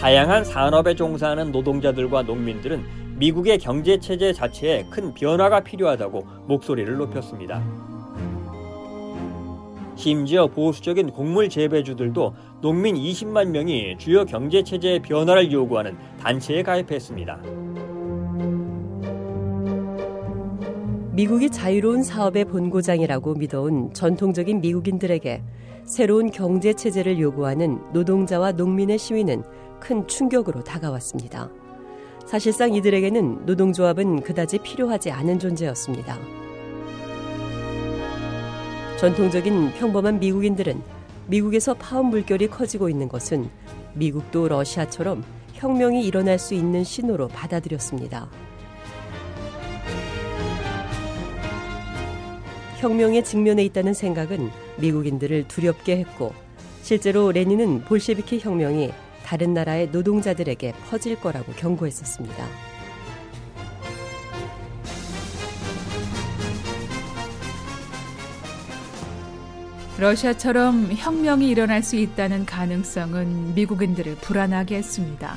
다양한 산업에 종사하는 노동자들과 농민들은 미국의 경제 체제 자체에 큰 변화가 필요하다고 목소리를 높였습니다. 심지어 보수적인 곡물 재배주들도 농민 20만 명이 주요 경제 체제의 변화를 요구하는 단체에 가입했습니다. 미국이 자유로운 사업의 본고장이라고 믿어온 전통적인 미국인들에게 새로운 경제 체제를 요구하는 노동자와 농민의 시위는 큰 충격으로 다가왔습니다. 사실상 이들에게는 노동조합은 그다지 필요하지 않은 존재였습니다. 전통적인 평범한 미국인들은 미국에서 파업 물결이 커지고 있는 것은 미국도 러시아처럼 혁명이 일어날 수 있는 신호로 받아들였습니다. 혁명의 직면에 있다는 생각은 미국인들을 두렵게 했고 실제로 레닌은 볼셰비키 혁명이 다른 나라의 노동자들에게 퍼질 거라고 경고했었습니다. 러시아처럼 혁명이 일어날 수 있다는 가능성은 미국인들을 불안하게 했습니다.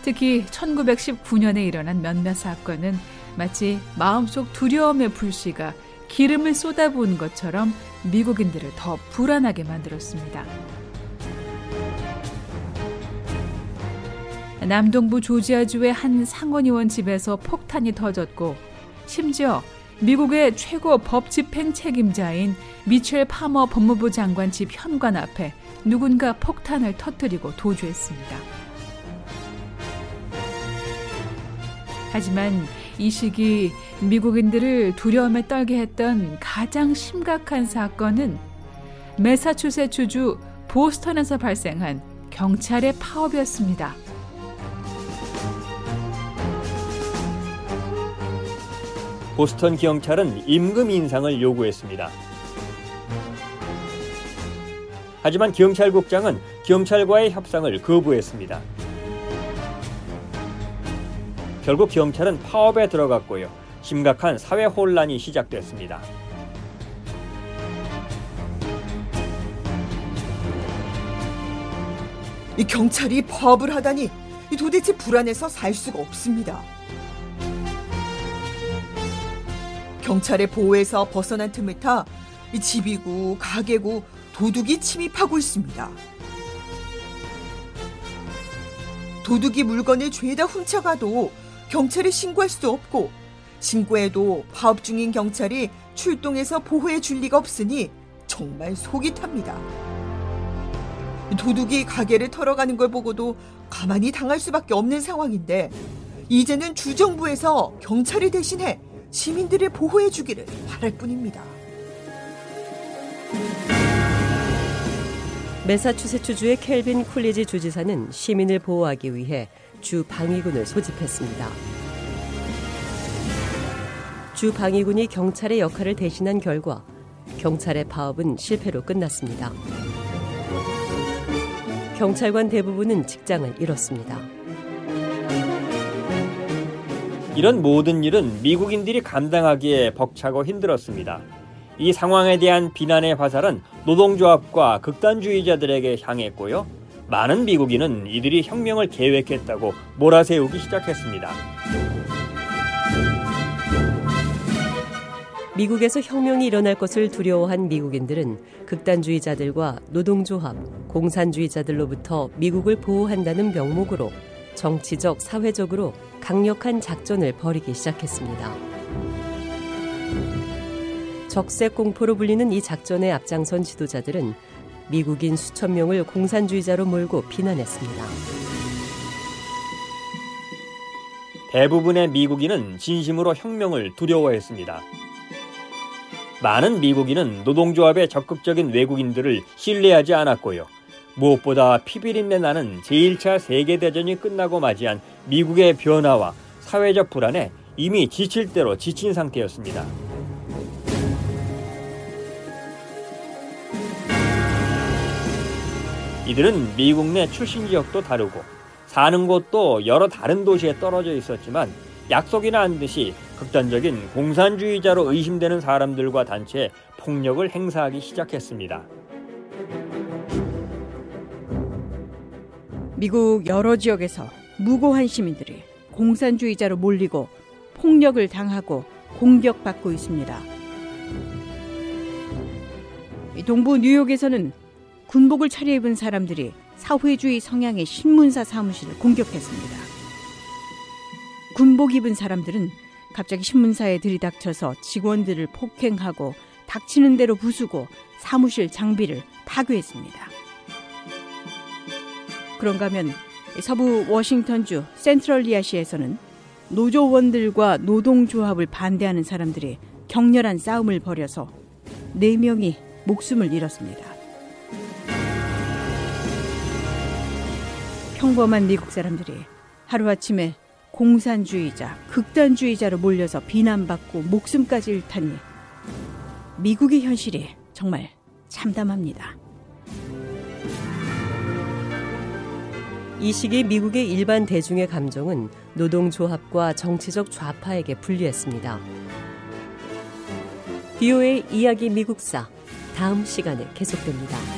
특히 1919년에 일어난 몇몇 사건은 마치 마음속 두려움의 불씨가 기름을 쏟아부은 것처럼 미국인들을 더 불안하게 만들었습니다. 남동부 조지아주의 한 상원의원 집에서 폭탄이 터졌고 심지어 미국의 최고 법 집행 책임자인 미첼 파머 법무부 장관 집 현관 앞에 누군가 폭탄을 터뜨리고 도주했습니다. 하지만 이 시기 미국인들을 두려움에 떨게 했던 가장 심각한 사건은 메사추세츠주 보스턴에서 발생한 경찰의 파업이었습니다. 보스턴 경찰은 임금 인상을 요구했습니다. 하지만 경찰국장은 경찰과의 협상을 거부했습니다. 결국 경찰은 파업에 들어갔고요. 심각한 사회 혼란이 시작됐습니다. 이 경찰이 파업을 하다니 도대체 불안해서 살 수가 없습니다. 경찰의 보호에서 벗어난 틈을 타 집이고 가게고 도둑이 침입하고 있습니다. 도둑이 물건을 죄다 훔쳐가도 경찰에 신고할 수도 없고 신고해도 파업 중인 경찰이 출동해서 보호해 줄 리가 없으니 정말 속이 탑니다. 도둑이 가게를 털어가는 걸 보고도 가만히 당할 수밖에 없는 상황인데 이제는 주정부에서 경찰을 대신해 시민들을 보호해 주기를 바랄 뿐입니다. 메사추세츠주의 켈빈 쿨리지 주지사는 시민을 보호하기 위해 주 방위군을 소집했습니다. 주 방위군이 경찰의 역할을 대신한 결과 경찰의 파업은 실패로 끝났습니다. 경찰관 대부분은 직장을 잃었습니다. 이런 모든 일은 미국인들이 감당하기에 벅차고 힘들었습니다. 이 상황에 대한 비난의 화살은 노동조합과 극단주의자들에게 향했고요. 많은 미국인은 이들이 혁명을 계획했다고 몰아세우기 시작했습니다. 미국에서 혁명이 일어날 것을 두려워한 미국인들은 극단주의자들과 노동조합, 공산주의자들로부터 미국을 보호한다는 명목으로 정치적, 사회적으로 강력한 작전을 벌이기 시작했습니다. 적색 공포로 불리는 이 작전의 앞장선 지도자들은 미국인 수천 명을 공산주의자로 몰고 비난했습니다. 대부분의 미국인은 진심으로 혁명을 두려워했습니다. 많은 미국인은 노동조합의 적극적인 외국인들을 신뢰하지 않았고요. 무엇보다 피비린내 나는 제1차 세계대전이 끝나고 맞이한 미국의 변화와 사회적 불안에 이미 지칠 대로 지친 상태였습니다. 이들은 미국 내 출신 지역도 다르고 사는 곳도 여러 다른 도시에 떨어져 있었지만 약속이나 한 듯이 극단적인 공산주의자로 의심되는 사람들과 단체에 폭력을 행사하기 시작했습니다. 미국 여러 지역에서 무고한 시민들이 공산주의자로 몰리고 폭력을 당하고 공격받고 있습니다. 동부 뉴욕에서는 군복을 차려입은 사람들이 사회주의 성향의 신문사 사무실을 공격했습니다. 군복 입은 사람들은 갑자기 신문사에 들이닥쳐서 직원들을 폭행하고 닥치는 대로 부수고 사무실 장비를 파괴했습니다. 그런가 하면 서부 워싱턴주 센트럴리아시에서는 노조원들과 노동조합을 반대하는 사람들이 격렬한 싸움을 벌여서 4명이 목숨을 잃었습니다. 평범한 미국 사람들이 하루아침에 공산주의자, 극단주의자로 몰려서 비난받고 목숨까지 잃다니 미국의 현실이 정말 참담합니다. 이 시기 미국의 일반 대중의 감정은 노동조합과 정치적 좌파에게 불리했습니다. 비오의 이야기 미국사 다음 시간에 계속됩니다.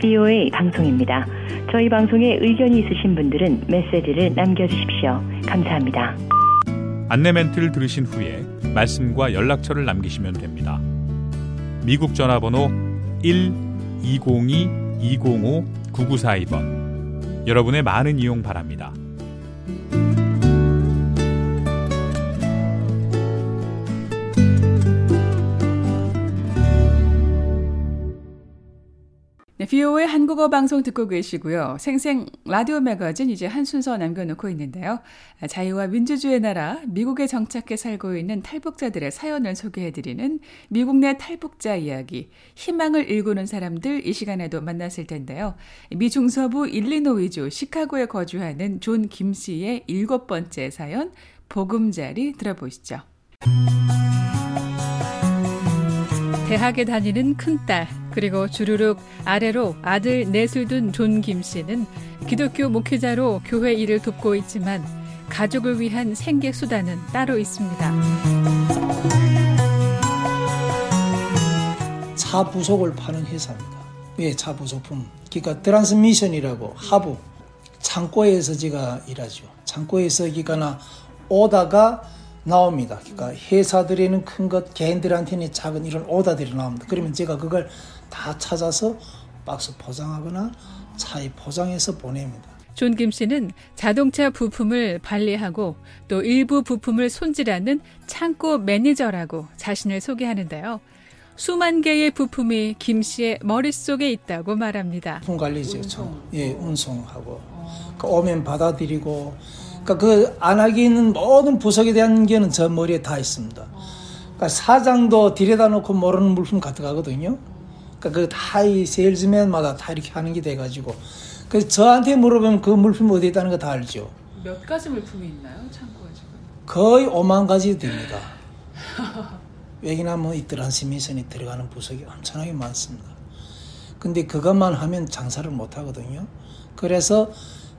VOA 방송입니다. 저희 방송에 의견이 있으신 분들은 메시지를 남겨주십시오. 감사합니다. 안내 멘트를 들으신 후에 말씀과 연락처를 남기시면 됩니다. 미국 전화번호 1-202-205-9942번 여러분의 많은 이용 바랍니다. 네, 비오의 한국어 방송 듣고 계시고요. 생생 라디오 매거진 이제 한 순서 남겨놓고 있는데요. 자유와 민주주의 나라 미국에 정착해 살고 있는 탈북자들의 사연을 소개해드리는 미국 내 탈북자 이야기 희망을 일구는 사람들 이 시간에도 만났을 텐데요. 미 중서부 일리노이주 시카고에 거주하는 존 김 씨의 일곱 번째 사연 보금자리 들어보시죠. 대학에 다니는 큰딸 그리고 주르륵 아래로 아들 넷을 둔 존 김 씨는 기독교 목회자로 교회 일을 돕고 있지만 가족을 위한 생계 수단은 따로 있습니다. 차 부속을 파는 회사입니다. 외차 부속품? 그러니까 트랜스미션이라고 하부 창고에서 제가 일하죠. 창고에서 기가나 오더가 나옵니다. 그러니까 회사들에는 큰 것, 개인들한테는 작은 이런 오더들이 나옵니다. 그러면 제가 그걸 다 찾아서 박스 포장하거나 차에 포장해서 보냅니다. 존 김 씨는 자동차 부품을 관리하고 또 일부 부품을 손질하는 창고 매니저라고 자신을 소개하는데요. 수만 개의 부품이 김 씨의 머릿속에 있다고 말합니다. 부품 관리죠. 예, 운송하고. 그 오면 받아들이고 그러니까 그 안에 있는 모든 부속에 대한 게는 저 머리에 다 있습니다. 그러니까 사장도 들여다 놓고 모르는 물품 가져가거든요. 그러니까 그다이 세일즈맨마다 다 이렇게 하는 게 돼가지고 그래서 저한테 물어보면 그 물품 어디에 있다는 거 다 알죠. 몇 가지 물품이 있나요 창고에 지금? 거의 5만 가지 됩니다. 왜냐하면 이 트랜스미션이 들어가는 부석이 엄청나게 많습니다. 근데 그것만 하면 장사를 못 하거든요. 그래서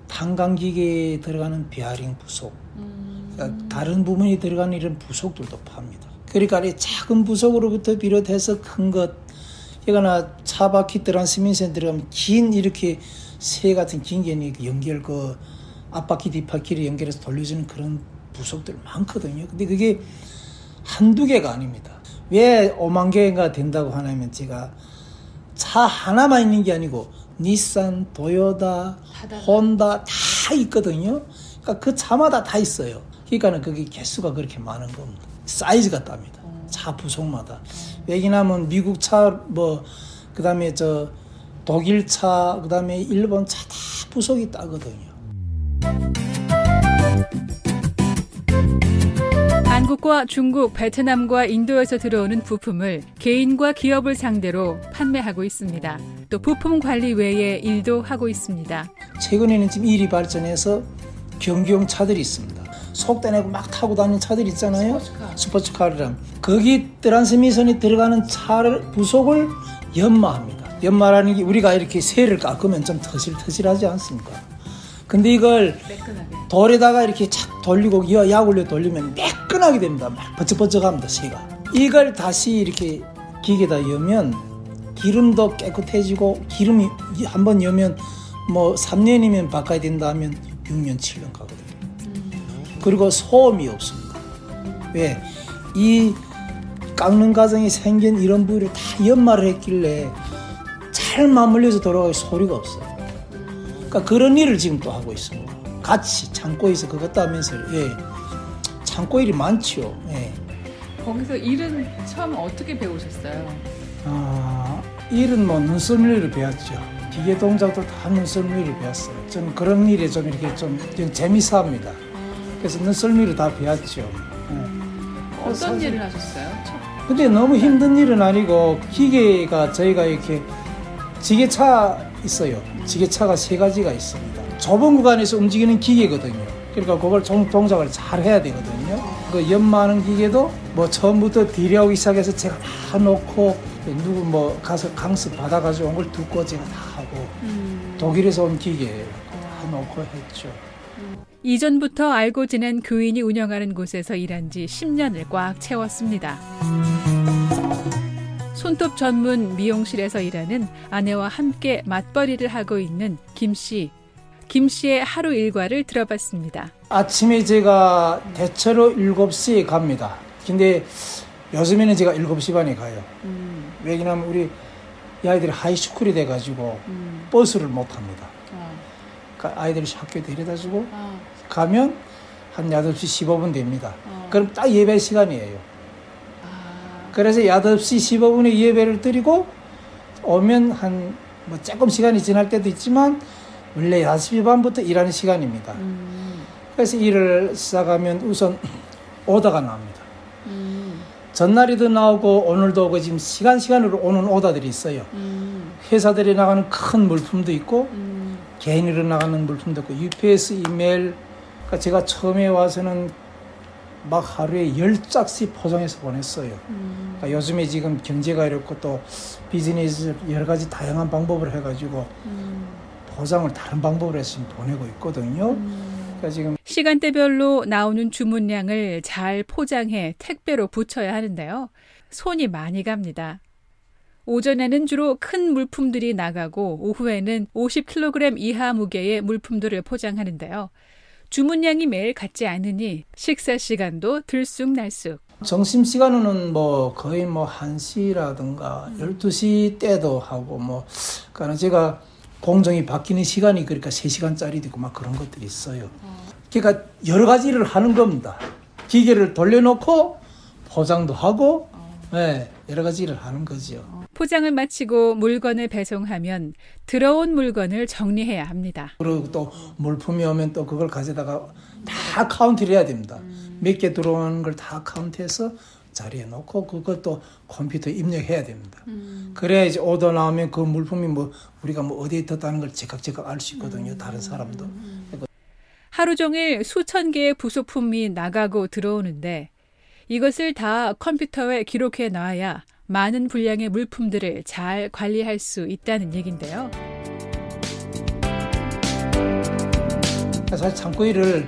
탄광기계에 들어가는 비아링 부속, 그러니까 다른 부분이 들어가는 이런 부속들도 팝니다. 그러니까 이 작은 부속으로부터 비롯해서 큰 것, 이거나 차 바퀴 트랜스미션 들어가면 긴 이렇게 쇠 같은 긴 게 연결 그 앞바퀴 뒷바퀴를 연결해서 돌려주는 그런 부속들 많거든요. 근데 그게 한두 개가 아닙니다. 왜 5만 개가 된다고 하냐면 제가 차 하나만 있는 게 아니고 닛산, 도요다, 혼다 다 있거든요. 그러니까 그 차마다 다 있어요. 그러니까는 그게 개수가 그렇게 많은 겁니다. 사이즈가 답니다. 차 부속마다. 왜냐하면 미국 차 뭐 그다음에 저 독일 차 그다음에 일본 차 다 부속이 따거든요. 한국과 중국, 베트남과 인도에서 들어오는 부품을 개인과 기업을 상대로 판매하고 있습니다. 또 부품 관리 외에 일도 하고 있습니다. 최근에는 지금 일이 발전해서 경기용 차들이 있습니다. 속대 내고 막 타고 다니는 차들 있잖아요. 스포츠카. 스포츠카랑 거기 트랜스미션이 들어가는 차를 부속을 연마합니다. 연마라는 게 우리가 이렇게 새를 깎으면 좀 터실터실하지 않습니까? 근데 이걸 매끈하게. 돌에다가 이렇게 착 돌리고 약 올려 돌리면 매끈하게 됩니다. 막 버쩍버쩍합니다, 새가. 이걸 다시 이렇게 기계에다 여면 기름도 깨끗해지고 기름이 한 번 여면 뭐 3년이면 바꿔야 된다 하면 6년, 7년 가거든요. 그리고 소음이 없습니다. 왜? 이 깎는 과정이 생긴 이런 부위를 다 연마를 했길래 잘 맞물려서 돌아가기 소리가 없어요. 그러니까 그런 일을 지금 또 하고 있습니다. 같이 창고에서 그것도 하면서 예. 창고 일이 많죠. 예. 거기서 일은 처음 어떻게 배우셨어요? 아, 일은 뭐 눈썰미를 배웠죠. 기계 동작도 다 눈썰미를 배웠어요. 좀 그런 일에 좀 이렇게 좀, 좀 재미있어 합니다. 그래서 눈썰미를 다 배웠죠. 예. 어떤 사실, 일을 하셨어요? 근데 너무 힘든 일은 아니고 기계가 저희가 이렇게 지게차 있어요. 지게차가 세 가지가 있습니다. 좁은 구간에서 움직이는 기계거든요. 그러니까 그걸 동작을 잘 해야 되거든요. 그 연마하는 기계도 뭐 처음부터 디려오기 시작해서 제가 다 놓고 누구 뭐 가서 강습 받아가지고 온 걸 듣고 제가 다 하고 음. 독일에서 온 기계 다 놓고 했죠. 이전부터 알고 지낸 교인이 운영하는 곳에서 일한 지 10년을 꽉 채웠습니다. 손톱 전문 미용실에서 일하는 아내와 함께 맞벌이를 하고 있는 김 씨. 김 씨의 하루 일과를 들어봤습니다. 아침에 제가 대체로 7시에 갑니다. 근데 요즘에는 제가 7시 반에 가요. 음. 왜냐하면 우리 아이들이 하이스쿨이 돼가지고 음. 버스를 못 합니다. 어. 그러니까 아이들을 학교에 데려다주고 어. 가면 한 8시 15분 됩니다. 어. 그럼 딱 예배 시간이에요. 아. 그래서 8시 15분에 예배를 드리고 오면 한 뭐 조금 시간이 지날 때도 있지만 원래 6시 반부터 일하는 시간입니다. 음. 그래서 일을 시작하면 우선 오더가 나옵니다. 전날에도 나오고 오늘도 오고 지금 시간 시간으로 오는 오더들이 있어요. 회사들이 나가는 큰 물품도 있고 개인으로 나가는 물품도 있고 UPS 이메일 그러니까 제가 처음에 와서는 막 하루에 열 짝씩 포장해서 보냈어요. 그러니까 요즘에 지금 경제가 이렇고 또 비즈니스 여러 가지 다양한 방법을 해가지고 포장을 다른 방법으로 해서 보내고 있거든요. 그러니까 지금 시간대별로 나오는 주문량을 잘 포장해 택배로 붙여야 하는데요. 손이 많이 갑니다. 오전에는 주로 큰 물품들이 나가고 오후에는 50kg 이하 무게의 물품들을 포장하는데요. 주문량이 매일 같지 않으니 식사 시간도 들쑥날쑥. 점심 시간은 뭐 거의 뭐 1시라든가 12시 때도 하고 뭐 그러니까 제가 공정이 바뀌는 시간이 그러니까 3시간짜리도 있고 막 그런 것들이 있어요. 그러니까 여러 가지 일을 하는 겁니다. 기계를 돌려놓고 포장도 하고 네, 여러 가지 일을 하는 거죠. 포장을 마치고 물건을 배송하면 들어온 물건을 정리해야 합니다. 그리고 또 물품이 오면 또 그걸 가져다가 다 카운트를 해야 됩니다. 몇 개 들어오는 걸 다 카운트해서 자리에 놓고 그것도 컴퓨터에 입력해야 됩니다. 그래야 이제 오더 나오면 그 물품이 뭐 우리가 뭐 어디에 있다는 걸 제깍제깍 알 수 있거든요. 다른 사람도. 하루 종일 수천 개의 부속품이 나가고 들어오는데 이것을 다 컴퓨터에 기록해 놔야 많은 분량의 물품들을 잘 관리할 수 있다는 얘긴데요. 사실 창고 일을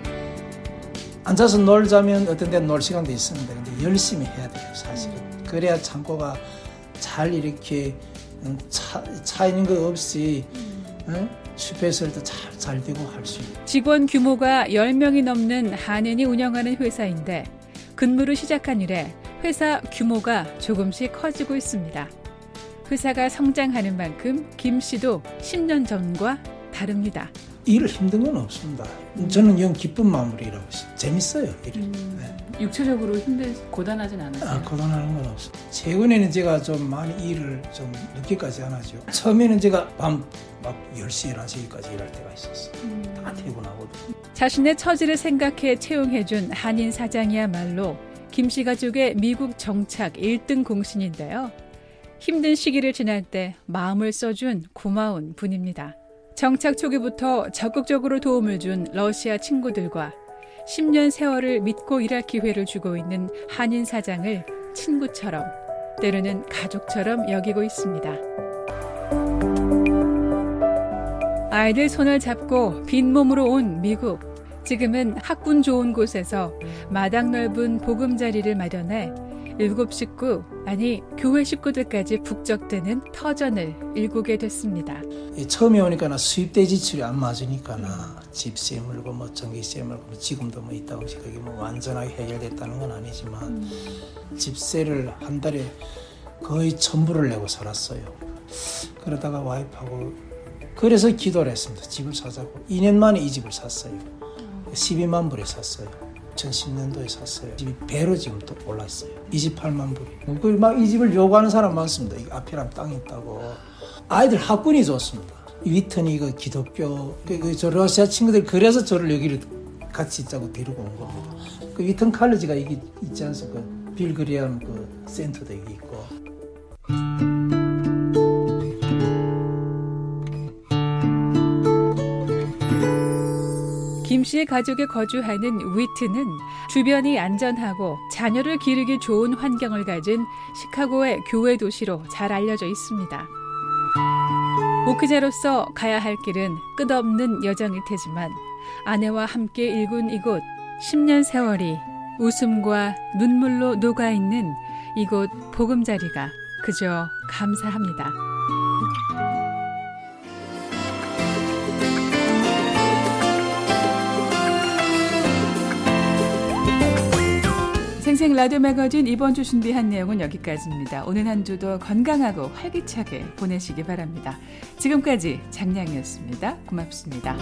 앉아서 놀자면 어떤 데는 놀 시간도 있습니다. 근데 열심히 해야 돼요, 사실은. 그래야 창고가 잘 이렇게 차, 차 있는 거 없이 응? 슈퍼에서도 잘, 잘 되고 할 수 있고. 직원 규모가 10명이 넘는 한인이 운영하는 회사인데 근무를 시작한 이래 회사 규모가 조금씩 커지고 있습니다. 회사가 성장하는 만큼 김 씨도 10년 전과 다릅니다. 일을 힘든 건 없습니다. 저는 영 기쁜 있어요. 재밌어요, 일을. 음, 네. 육체적으로 힘들, 고단하진 않았어요? 아, 고단하는 건 없어요. 최근에는 제가 좀 많이 일을 좀 늦게까지 안 하죠. 처음에는 제가 밤 막 10시, 11시까지 일할 때가 있었어요. 음. 다 퇴근하거든요. 자신의 처지를 생각해 채용해준 한인 사장이야말로 김씨 가족의 미국 정착 1등 공신인데요. 힘든 시기를 지날 때 마음을 써준 고마운 분입니다. 정착 초기부터 적극적으로 도움을 준 러시아 친구들과 10년 세월을 믿고 일할 기회를 주고 있는 한인 사장을 친구처럼 때로는 가족처럼 여기고 있습니다. 아이들 손을 잡고 빈몸으로 온 미국. 지금은 학군 좋은 곳에서 마당 넓은 보금자리를 마련해 일곱 식구, 아니 교회 식구들까지 북적대는 터전을 일구게 됐습니다. 처음에 오니까 나 수입대 지출이 안 맞으니까 나 집세 물고 뭐 전기세 물고 지금도 뭐 있다고 그게 뭐 완전하게 해결됐다는 건 아니지만 음. 집세를 한 달에 거의 전부를 내고 살았어요. 그러다가 와이프하고 그래서 기도를 했습니다. 집을 사자고 2년 만에 이 집을 샀어요. 12만 불에 샀어요. 2010년도에 샀어요. 집이 배로 지금 또 올랐어요. 28만 불이. 그막이 집을 요구하는 사람 많습니다. 이 앞이랑 땅이 있다고. 아이들 학군이 좋습니다. 위턴이 그 기독교, 그, 그, 저 러시아 친구들 그래서 저를 여기를 같이 있자고 데리고 온 겁니다. 그 위턴 칼리지가 여기 있지 않습니까? 빌그리암 그 센터도 여기 있고. 김 씨의 가족이 거주하는 위트는 주변이 안전하고 자녀를 기르기 좋은 환경을 가진 시카고의 교회 도시로 잘 알려져 있습니다. 목회자로서 가야 할 길은 끝없는 여정일 테지만 아내와 함께 일군 이곳 10년 세월이 웃음과 눈물로 녹아 있는 이곳 보금자리가 그저 감사합니다. 생생 라디오 매거진 이번 주 준비한 내용은 여기까지입니다. 오늘 한 주도 건강하고 활기차게 보내시기 바랍니다. 지금까지 장량이었습니다. 고맙습니다.